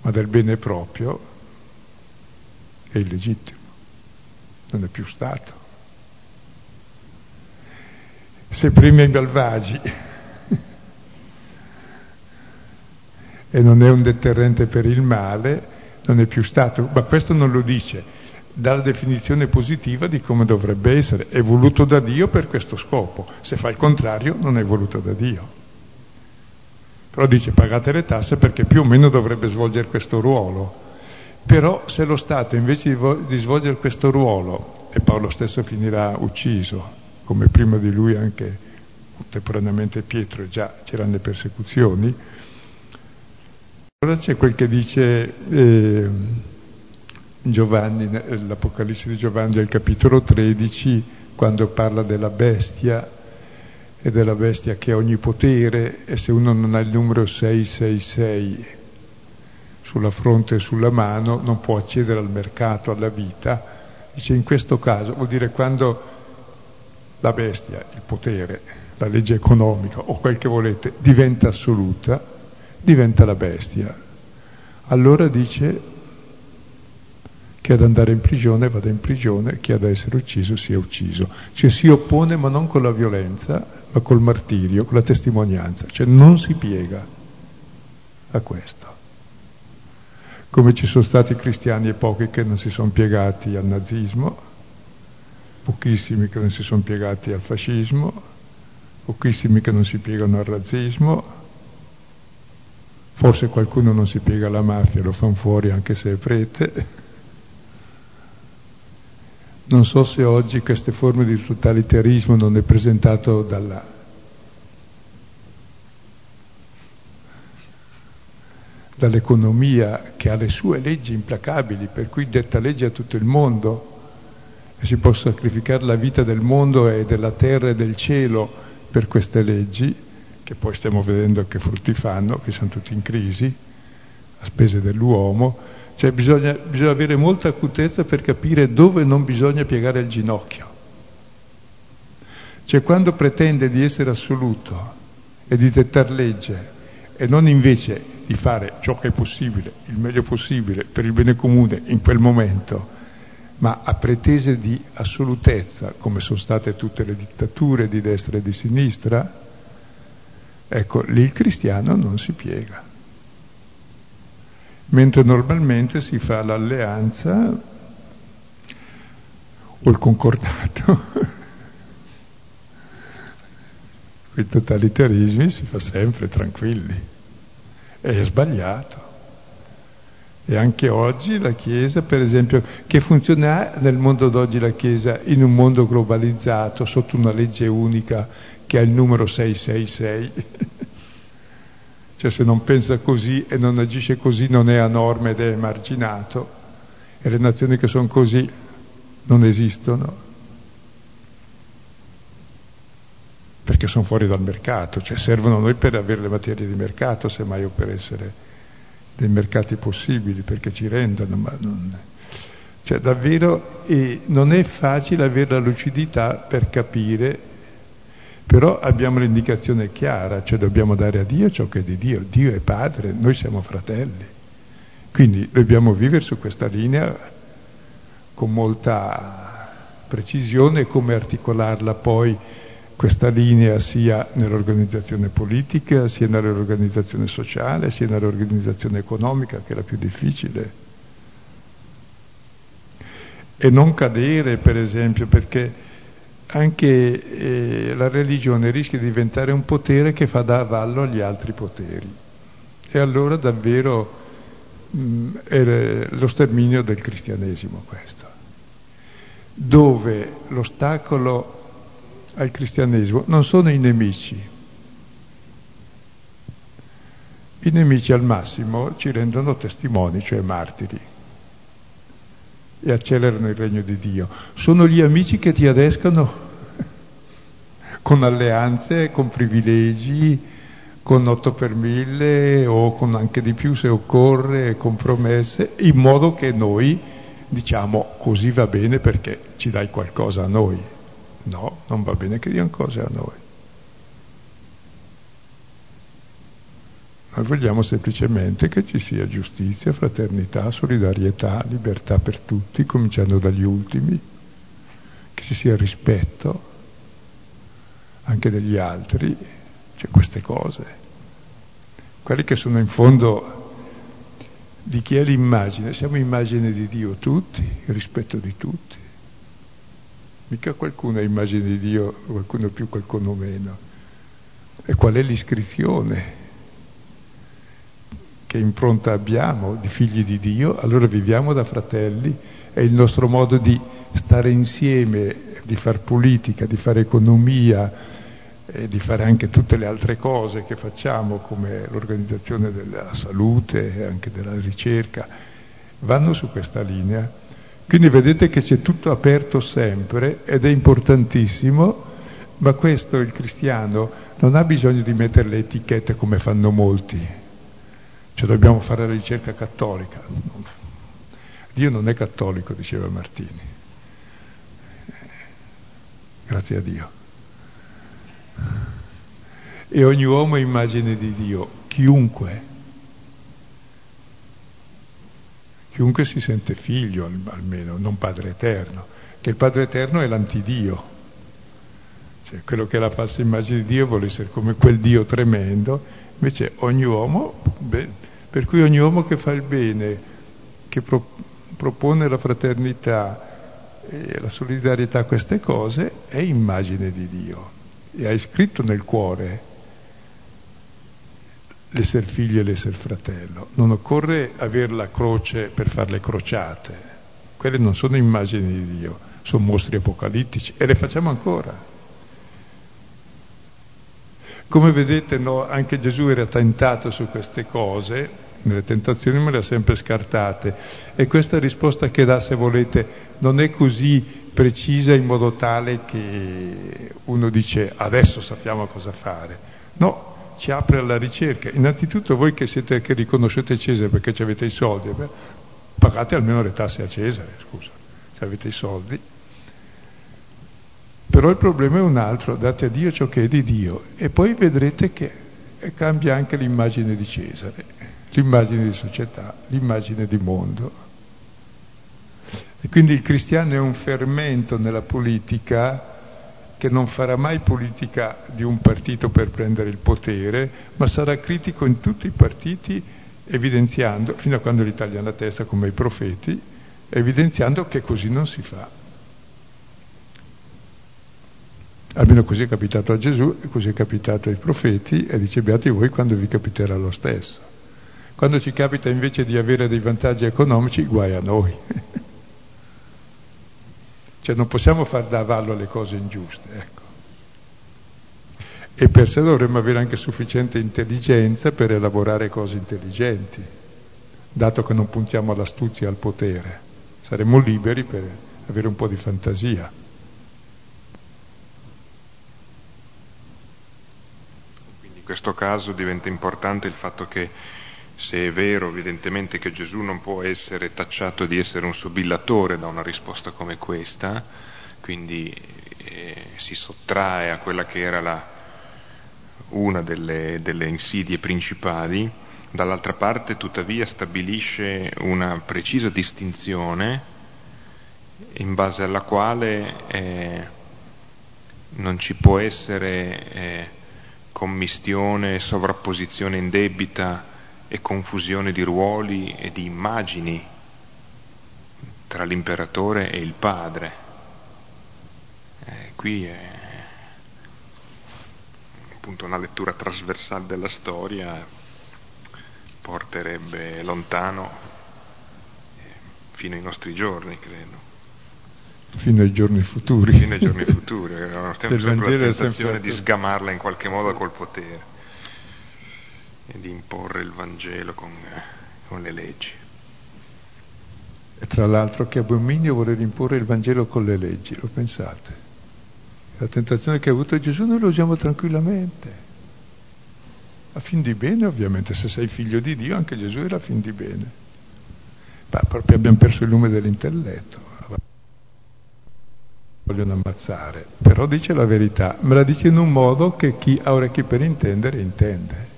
ma del bene proprio, è illegittimo, non è più Stato. Se prima i malvagi [LAUGHS] e non è un deterrente per il male, non è più stato, ma questo non lo dice, dà la definizione positiva di come dovrebbe essere, è voluto da Dio per questo scopo, se fa il contrario non è voluto da Dio. Però dice pagate le tasse perché più o meno dovrebbe svolgere questo ruolo. Però se lo Stato invece di, vo- di svolgere questo ruolo, e Paolo stesso finirà ucciso, come prima di lui anche contemporaneamente Pietro, già c'erano le persecuzioni, allora c'è quel che dice eh, Giovanni, l'Apocalisse di Giovanni al capitolo 13, quando parla della bestia e della bestia che ha ogni potere e se uno non ha il numero 666 sulla fronte e sulla mano non può accedere al mercato, alla vita. Dice in questo caso vuol dire quando la bestia, il potere, la legge economica o quel che volete diventa assoluta, diventa la bestia. Allora dice che ad andare in prigione vada in prigione, chi ha da essere ucciso sia ucciso. Cioè si oppone ma non con la violenza, ma col martirio, con la testimonianza, cioè non si piega a questo. Come ci sono stati cristiani e pochi che non si sono piegati al nazismo, pochissimi che non si sono piegati al fascismo, pochissimi che non si piegano al razzismo, forse qualcuno non si piega alla mafia, lo fanno fuori anche se è prete, non so se oggi queste forme di totalitarismo non è presentato dalla, dall'economia che ha le sue leggi implacabili, per cui detta legge a tutto il mondo e si può sacrificare la vita del mondo e della terra e del cielo per queste leggi, che poi stiamo vedendo che frutti fanno, che sono tutti in crisi, a spese dell'uomo, cioè bisogna, bisogna avere molta acutezza per capire dove non bisogna piegare il ginocchio. Cioè quando pretende di essere assoluto e di dettare legge e non invece di fare ciò che è possibile, il meglio possibile per il bene comune in quel momento, ma a pretese di assolutezza, come sono state tutte le dittature di destra e di sinistra, ecco, lì il cristiano non si piega mentre normalmente si fa l'alleanza o il concordato. [LAUGHS] I totalitarismi si fa sempre tranquilli. È sbagliato. E anche oggi la Chiesa, per esempio, che funziona nel mondo d'oggi la Chiesa in un mondo globalizzato, sotto una legge unica che ha il numero 666? [LAUGHS] Cioè se non pensa così e non agisce così non è a norma ed è emarginato. E le nazioni che sono così non esistono. Perché sono fuori dal mercato, cioè servono noi per avere le materie di mercato, semmai o per essere dei mercati possibili, perché ci rendono, ma non... Cioè davvero eh, non è facile avere la lucidità per capire però abbiamo l'indicazione chiara, cioè dobbiamo dare a Dio ciò che è di Dio. Dio è Padre, noi siamo fratelli. Quindi dobbiamo vivere su questa linea con molta precisione come articolarla poi questa linea sia nell'organizzazione politica, sia nell'organizzazione sociale, sia nell'organizzazione economica, che è la più difficile. E non cadere, per esempio, perché anche eh, la religione rischia di diventare un potere che fa da avallo agli altri poteri. E allora davvero mh, mm, è lo sterminio del cristianesimo questo, dove l'ostacolo al cristianesimo non sono i nemici. I nemici al massimo ci rendono testimoni, cioè martiri e accelerano il regno di Dio. Sono gli amici che ti adescano con alleanze, con privilegi, con 8 per 1000 o con anche di più se occorre, con promesse, in modo che noi diciamo così va bene perché ci dai qualcosa a noi. No, non va bene che diano cose a noi. Noi vogliamo semplicemente che ci sia giustizia, fraternità, solidarietà, libertà per tutti, cominciando dagli ultimi, che ci sia rispetto anche degli altri, cioè queste cose. Quelli che sono in fondo di chi è l'immagine, siamo immagine di Dio tutti, rispetto di tutti. Mica qualcuno è immagine di Dio, qualcuno più, qualcuno meno. E qual è l'iscrizione? che impronta abbiamo di figli di Dio, allora viviamo da fratelli, è il nostro modo di stare insieme, di far politica, di fare economia e di fare anche tutte le altre cose che facciamo come l'organizzazione della salute e anche della ricerca, vanno su questa linea. Quindi vedete che c'è tutto aperto sempre ed è importantissimo ma questo il cristiano non ha bisogno di mettere le etichette come fanno molti, cioè dobbiamo fare la ricerca cattolica. Dio non è cattolico, diceva Martini. Grazie a Dio. E ogni uomo è immagine di Dio, chiunque. Chiunque si sente figlio almeno, non padre eterno, che il padre eterno è l'antidio. Cioè, quello che è la falsa immagine di Dio vuole essere come quel Dio tremendo, invece ogni uomo, beh, per cui ogni uomo che fa il bene, che pro, propone la fraternità e la solidarietà, queste cose, è immagine di Dio e ha iscritto nel cuore l'essere figlio e l'essere fratello. Non occorre avere la croce per fare le crociate, quelle non sono immagini di Dio, sono mostri apocalittici e le facciamo ancora. Come vedete no, anche Gesù era tentato su queste cose, nelle tentazioni me le ha sempre scartate e questa risposta che dà, se volete, non è così precisa in modo tale che uno dice adesso sappiamo cosa fare. No, ci apre alla ricerca. Innanzitutto voi che, siete, che riconoscete Cesare perché avete i soldi, beh, pagate almeno le tasse a Cesare, scusa, se avete i soldi. Però il problema è un altro, date a Dio ciò che è di Dio e poi vedrete che cambia anche l'immagine di Cesare, l'immagine di società, l'immagine di mondo. E quindi il cristiano è un fermento nella politica che non farà mai politica di un partito per prendere il potere, ma sarà critico in tutti i partiti, evidenziando, fino a quando gli tagliano la testa come i profeti, evidenziando che così non si fa. Almeno così è capitato a Gesù e così è capitato ai profeti e dice beati voi quando vi capiterà lo stesso. Quando ci capita invece di avere dei vantaggi economici, guai a noi. [LAUGHS] cioè non possiamo far da avallo alle cose ingiuste, ecco. E per sé dovremmo avere anche sufficiente intelligenza per elaborare cose intelligenti, dato che non puntiamo all'astuzia e al potere. Saremmo liberi per avere un po' di fantasia. In questo caso diventa importante il fatto che se è vero evidentemente che Gesù non può essere tacciato di essere un sobillatore da una risposta come questa, quindi eh, si sottrae a quella che era la, una delle, delle insidie principali, dall'altra parte tuttavia stabilisce una precisa distinzione in base alla quale eh, non ci può essere eh, commistione, sovrapposizione indebita e confusione di ruoli e di immagini tra l'imperatore e il padre. Eh, qui è appunto una lettura trasversale della storia porterebbe lontano eh, fino ai nostri giorni, credo fino ai giorni futuri. Fino ai giorni futuri, [LAUGHS] abbiamo sempre la tentazione sempre... di sgamarla in qualche modo col potere e di imporre il Vangelo con, con le leggi. E tra l'altro che abominio voler imporre il Vangelo con le leggi, lo pensate? La tentazione che ha avuto Gesù noi lo usiamo tranquillamente. A fin di bene, ovviamente, se sei figlio di Dio, anche Gesù era a fin di bene. Ma proprio abbiamo perso il lume dell'intelletto vogliono ammazzare, però dice la verità, me la dice in un modo che chi ha orecchi per intendere intende.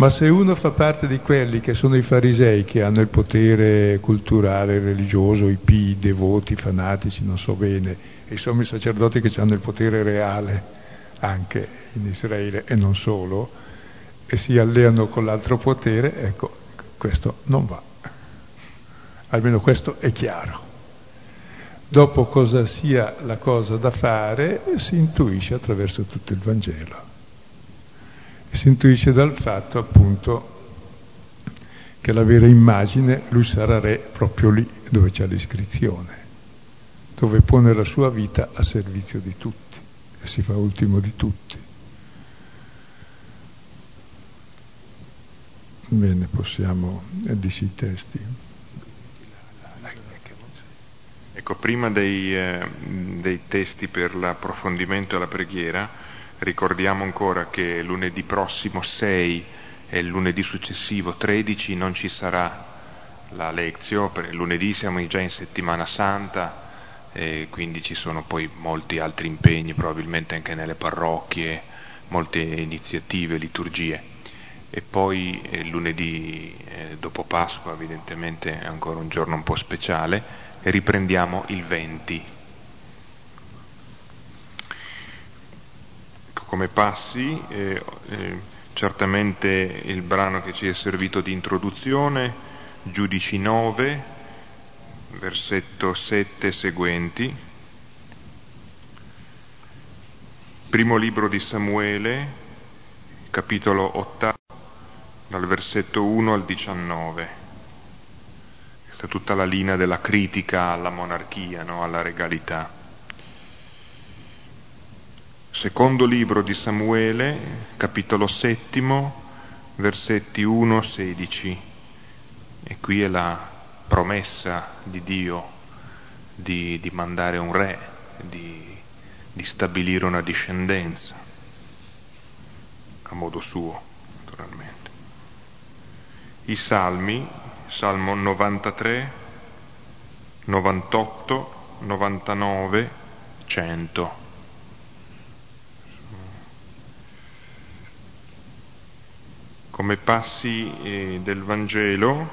Ma se uno fa parte di quelli che sono i farisei, che hanno il potere culturale, religioso, i pii, i devoti, i fanatici, non so bene, e i sommi sacerdoti che hanno il potere reale anche in Israele e non solo, e si alleano con l'altro potere, ecco, questo non va. Almeno questo è chiaro. Dopo cosa sia la cosa da fare si intuisce attraverso tutto il Vangelo. Si intuisce dal fatto appunto perché la vera immagine lui sarà re proprio lì dove c'è l'iscrizione, dove pone la sua vita a servizio di tutti e si fa ultimo di tutti. Bene, possiamo, e dici i testi. Ecco, prima dei, eh, dei testi per l'approfondimento e la preghiera, ricordiamo ancora che lunedì prossimo 6 e lunedì successivo 13 non ci sarà la lezione, per lunedì siamo già in settimana santa e quindi ci sono poi molti altri impegni, probabilmente anche nelle parrocchie, molte iniziative, liturgie. E poi eh, lunedì eh, dopo Pasqua, evidentemente è ancora un giorno un po' speciale, riprendiamo il 20. Ecco, come passi, eh, eh certamente il brano che ci è servito di introduzione, Giudici 9, versetto 7 seguenti. Primo libro di Samuele, capitolo 8, dal versetto 1 al 19. Questa è tutta la linea della critica alla monarchia, no? alla regalità. Secondo libro di Samuele, capitolo settimo, versetti 1-16. E qui è la promessa di Dio di, di mandare un re, di, di stabilire una discendenza, a modo suo, naturalmente. I salmi, Salmo 93, 98, 99, 100. Come passi eh, del Vangelo,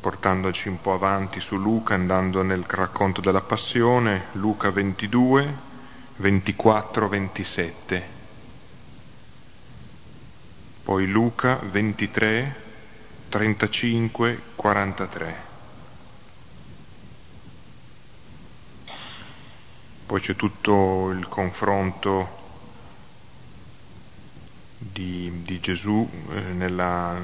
portandoci un po' avanti su Luca, andando nel racconto della passione, Luca 22, 24, 27. Poi Luca 23, 35, 43. Poi c'è tutto il confronto di, di Gesù eh, nella,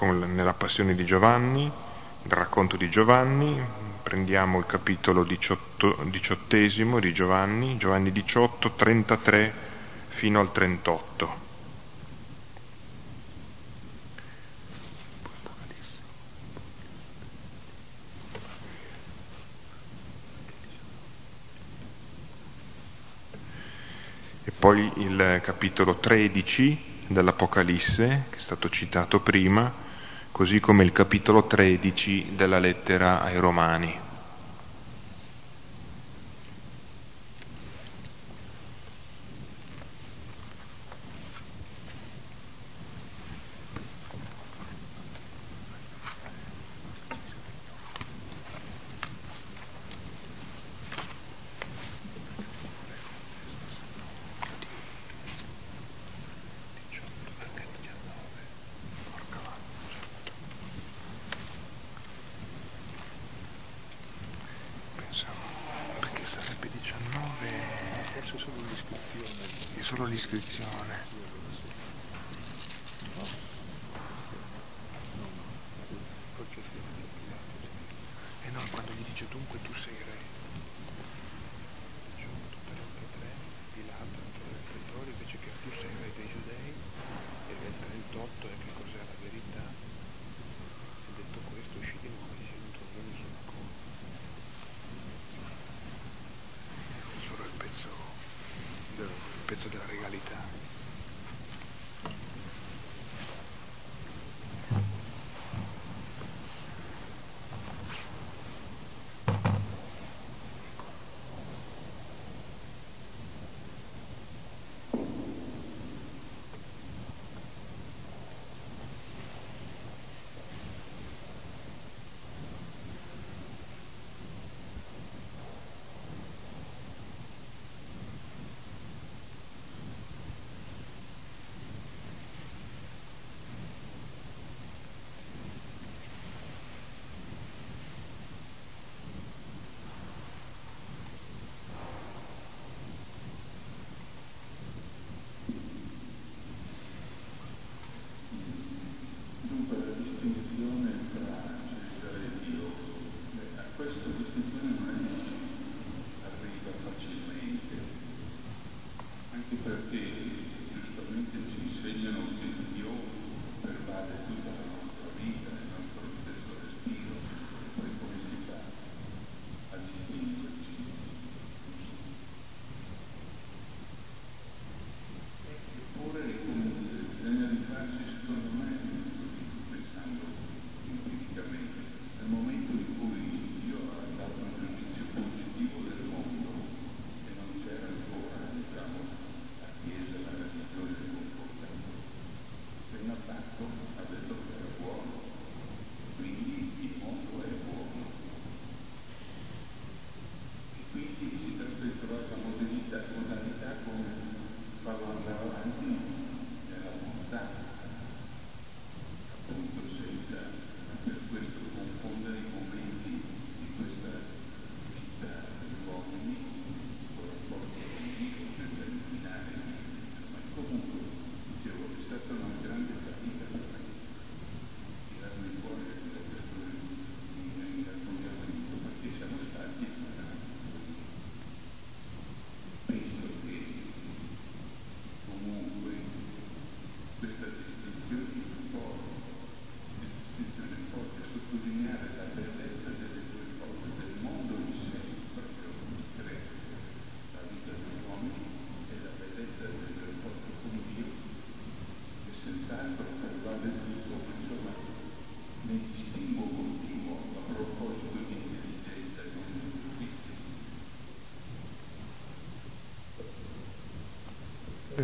nella passione di Giovanni, il racconto di Giovanni, prendiamo il capitolo diciotto, diciottesimo di Giovanni, Giovanni 18, 33 fino al 38. E poi il capitolo 13 dell'Apocalisse, che è stato citato prima, così come il capitolo 13 della lettera ai Romani. adesso solo l'iscrizione. Solo l'iscrizione.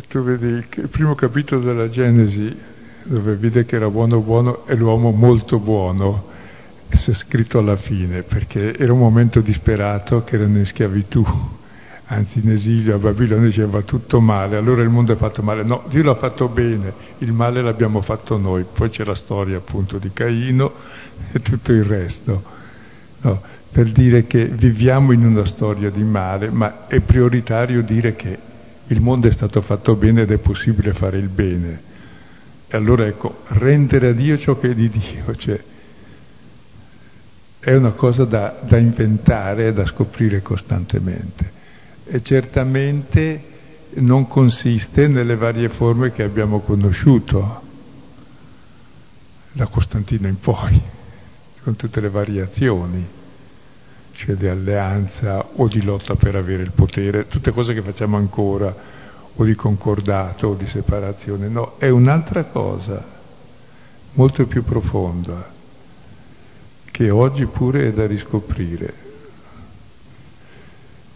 Tu vedi il primo capitolo della Genesi, dove vede che era buono buono e l'uomo molto buono, e si è scritto alla fine, perché era un momento disperato che erano in schiavitù, anzi in esilio a Babilonia diceva tutto male, allora il mondo è fatto male. No, Dio l'ha fatto bene, il male l'abbiamo fatto noi. Poi c'è la storia appunto di Caino e tutto il resto. No, per dire che viviamo in una storia di male, ma è prioritario dire che il mondo è stato fatto bene ed è possibile fare il bene. E allora ecco, rendere a Dio ciò che è di Dio, cioè, è una cosa da, da inventare e da scoprire costantemente. E certamente non consiste nelle varie forme che abbiamo conosciuto, da Costantino in poi, con tutte le variazioni cioè di alleanza o di lotta per avere il potere, tutte cose che facciamo ancora, o di concordato o di separazione, no, è un'altra cosa, molto più profonda, che oggi pure è da riscoprire.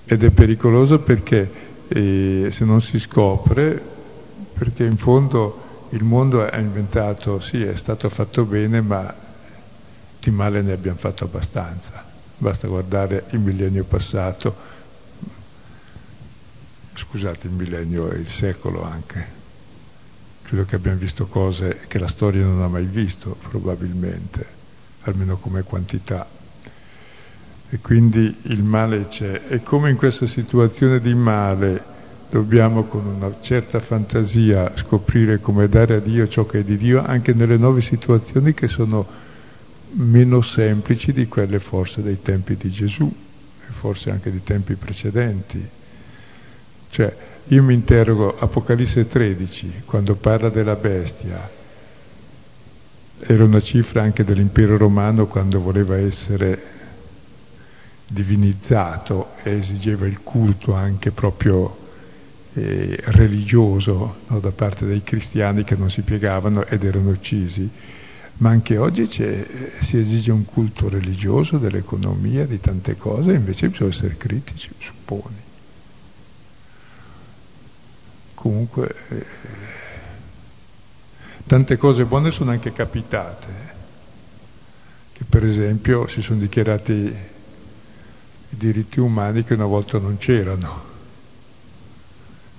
Ed è pericoloso perché eh, se non si scopre, perché in fondo il mondo è inventato, sì, è stato fatto bene, ma di male ne abbiamo fatto abbastanza. Basta guardare il millennio passato, scusate il millennio e il secolo anche. Credo che abbiamo visto cose che la storia non ha mai visto, probabilmente, almeno come quantità. E quindi il male c'è. E come in questa situazione di male dobbiamo con una certa fantasia scoprire come dare a Dio ciò che è di Dio, anche nelle nuove situazioni che sono meno semplici di quelle forse dei tempi di Gesù e forse anche di tempi precedenti. Cioè, io mi interrogo, Apocalisse 13, quando parla della bestia, era una cifra anche dell'impero romano quando voleva essere divinizzato e esigeva il culto anche proprio eh, religioso no, da parte dei cristiani che non si piegavano ed erano uccisi ma anche oggi si esige un culto religioso dell'economia, di tante cose, invece bisogna essere critici, supponi. Comunque, eh, tante cose buone sono anche capitate, eh, che per esempio si sono dichiarati i diritti umani che una volta non c'erano,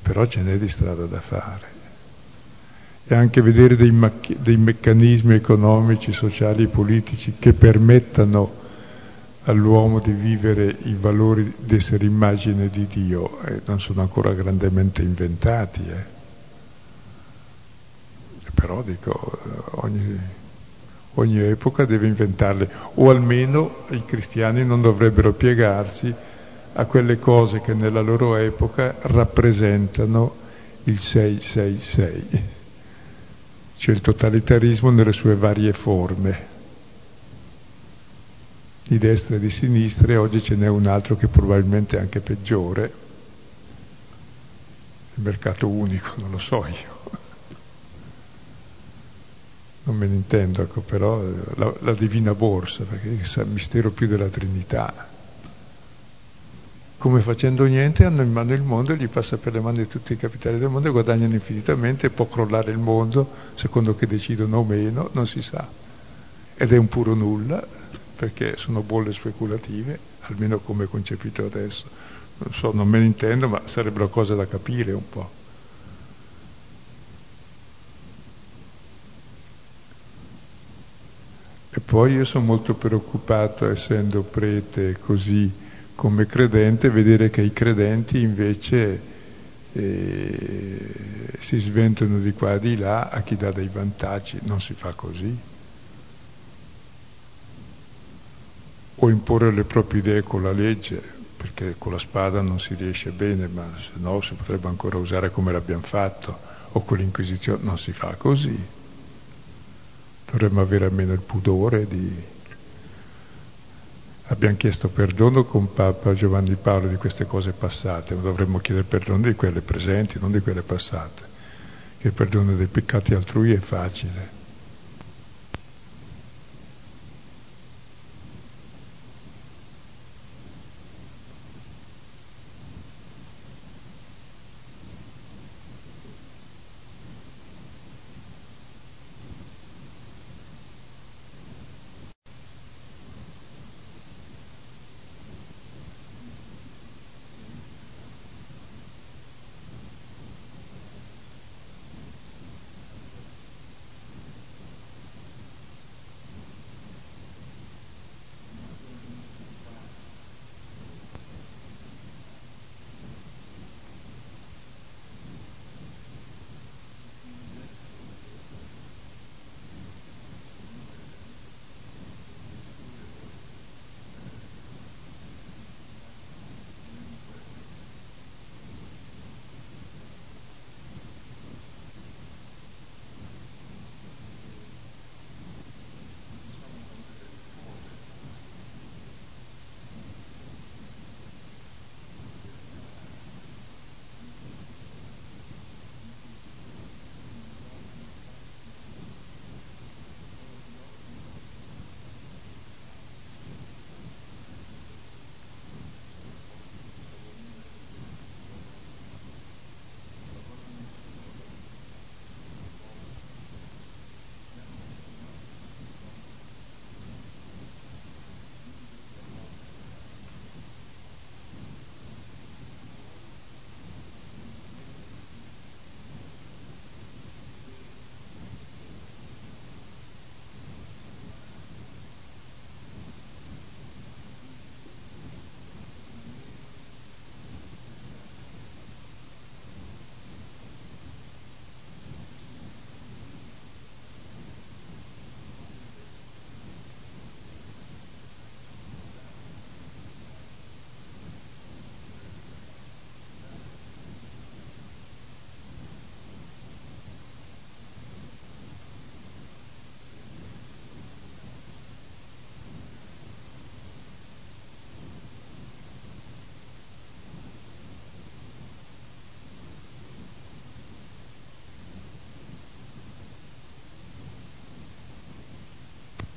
però ce n'è di strada da fare e anche vedere dei, macch- dei meccanismi economici, sociali e politici che permettano all'uomo di vivere i valori di essere immagine di Dio e non sono ancora grandemente inventati. Eh. Però dico, ogni, ogni epoca deve inventarle, o almeno i cristiani non dovrebbero piegarsi a quelle cose che nella loro epoca rappresentano il 666 cioè il totalitarismo nelle sue varie forme, di destra e di sinistra, e oggi ce n'è un altro che probabilmente è anche peggiore, il mercato unico, non lo so io. Non me ne intendo, ecco, però la, la divina borsa, perché è il mistero più della Trinità come facendo niente hanno in mano il mondo, gli passa per le mani tutti i capitali del mondo e guadagnano infinitamente, può crollare il mondo secondo che decidono o meno, non si sa. Ed è un puro nulla, perché sono bolle speculative, almeno come concepito adesso. Non so, non me ne intendo, ma sarebbero cose da capire un po'. E poi io sono molto preoccupato, essendo prete così, come credente vedere che i credenti invece eh, si sventano di qua e di là a chi dà dei vantaggi, non si fa così. O imporre le proprie idee con la legge, perché con la spada non si riesce bene, ma se no si potrebbe ancora usare come l'abbiamo fatto, o con l'Inquisizione, non si fa così. Dovremmo avere almeno il pudore di Abbiamo chiesto perdono con Papa Giovanni Paolo di queste cose passate, ma dovremmo chiedere perdono di quelle presenti, non di quelle passate. Che il perdono dei peccati altrui è facile.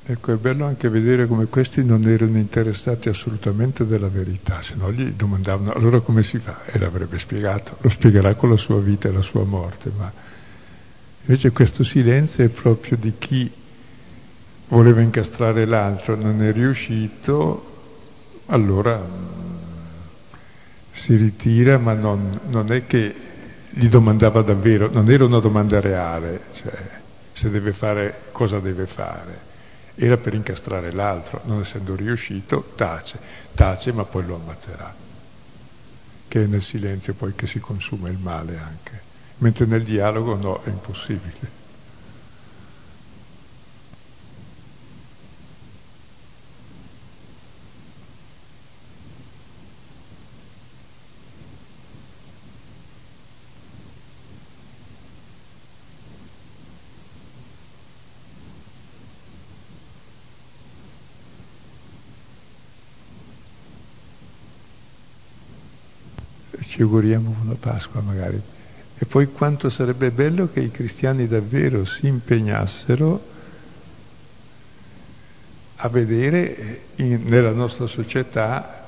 Ecco, è bello anche vedere come questi non erano interessati assolutamente della verità, se no gli domandavano allora come si fa? E l'avrebbe spiegato, lo spiegherà con la sua vita e la sua morte, ma invece questo silenzio è proprio di chi voleva incastrare l'altro, non è riuscito, allora si ritira, ma non, non è che gli domandava davvero, non era una domanda reale, cioè se deve fare cosa deve fare era per incastrare l'altro, non essendo riuscito, tace, tace ma poi lo ammazzerà, che è nel silenzio poi che si consuma il male anche, mentre nel dialogo no, è impossibile. Ci auguriamo una Pasqua magari. E poi quanto sarebbe bello che i cristiani davvero si impegnassero a vedere in, nella nostra società,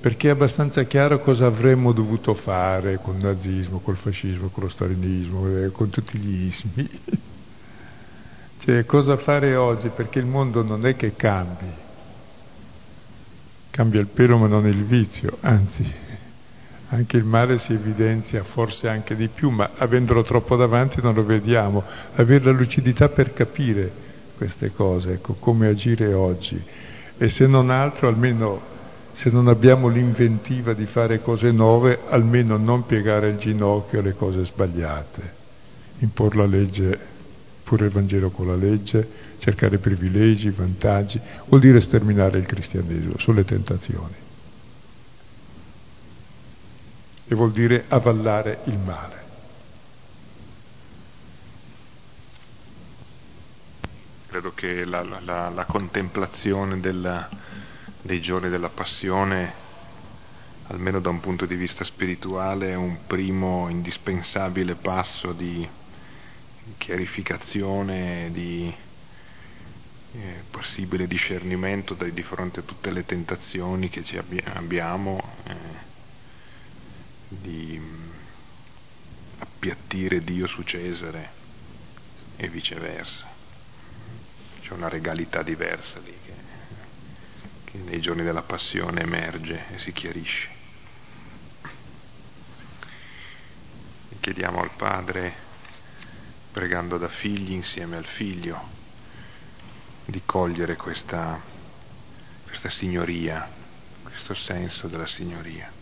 perché è abbastanza chiaro cosa avremmo dovuto fare con il nazismo, col fascismo, con lo stalinismo, eh, con tutti gli ismi. [LAUGHS] cioè cosa fare oggi, perché il mondo non è che cambi, cambia il pelo ma non il vizio, anzi anche il male si evidenzia forse anche di più, ma avendolo troppo davanti non lo vediamo. Avere la lucidità per capire queste cose, ecco, come agire oggi. E se non altro, almeno se non abbiamo l'inventiva di fare cose nuove, almeno non piegare il ginocchio alle cose sbagliate. Imporre la legge, pure il Vangelo con la legge, cercare privilegi, vantaggi, vuol dire sterminare il cristianesimo, sulle tentazioni. E vuol dire avallare il male. Credo che la, la, la contemplazione della, dei giorni della passione, almeno da un punto di vista spirituale, è un primo indispensabile passo di chiarificazione, di eh, possibile discernimento di fronte a tutte le tentazioni che ci abbiamo. Eh, di appiattire Dio su Cesare e viceversa. C'è una regalità diversa lì che, che nei giorni della passione emerge e si chiarisce. E chiediamo al Padre, pregando da figli insieme al Figlio, di cogliere questa, questa signoria, questo senso della signoria.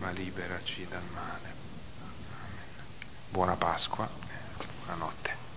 ma liberaci dal male. Buona Pasqua, buonanotte.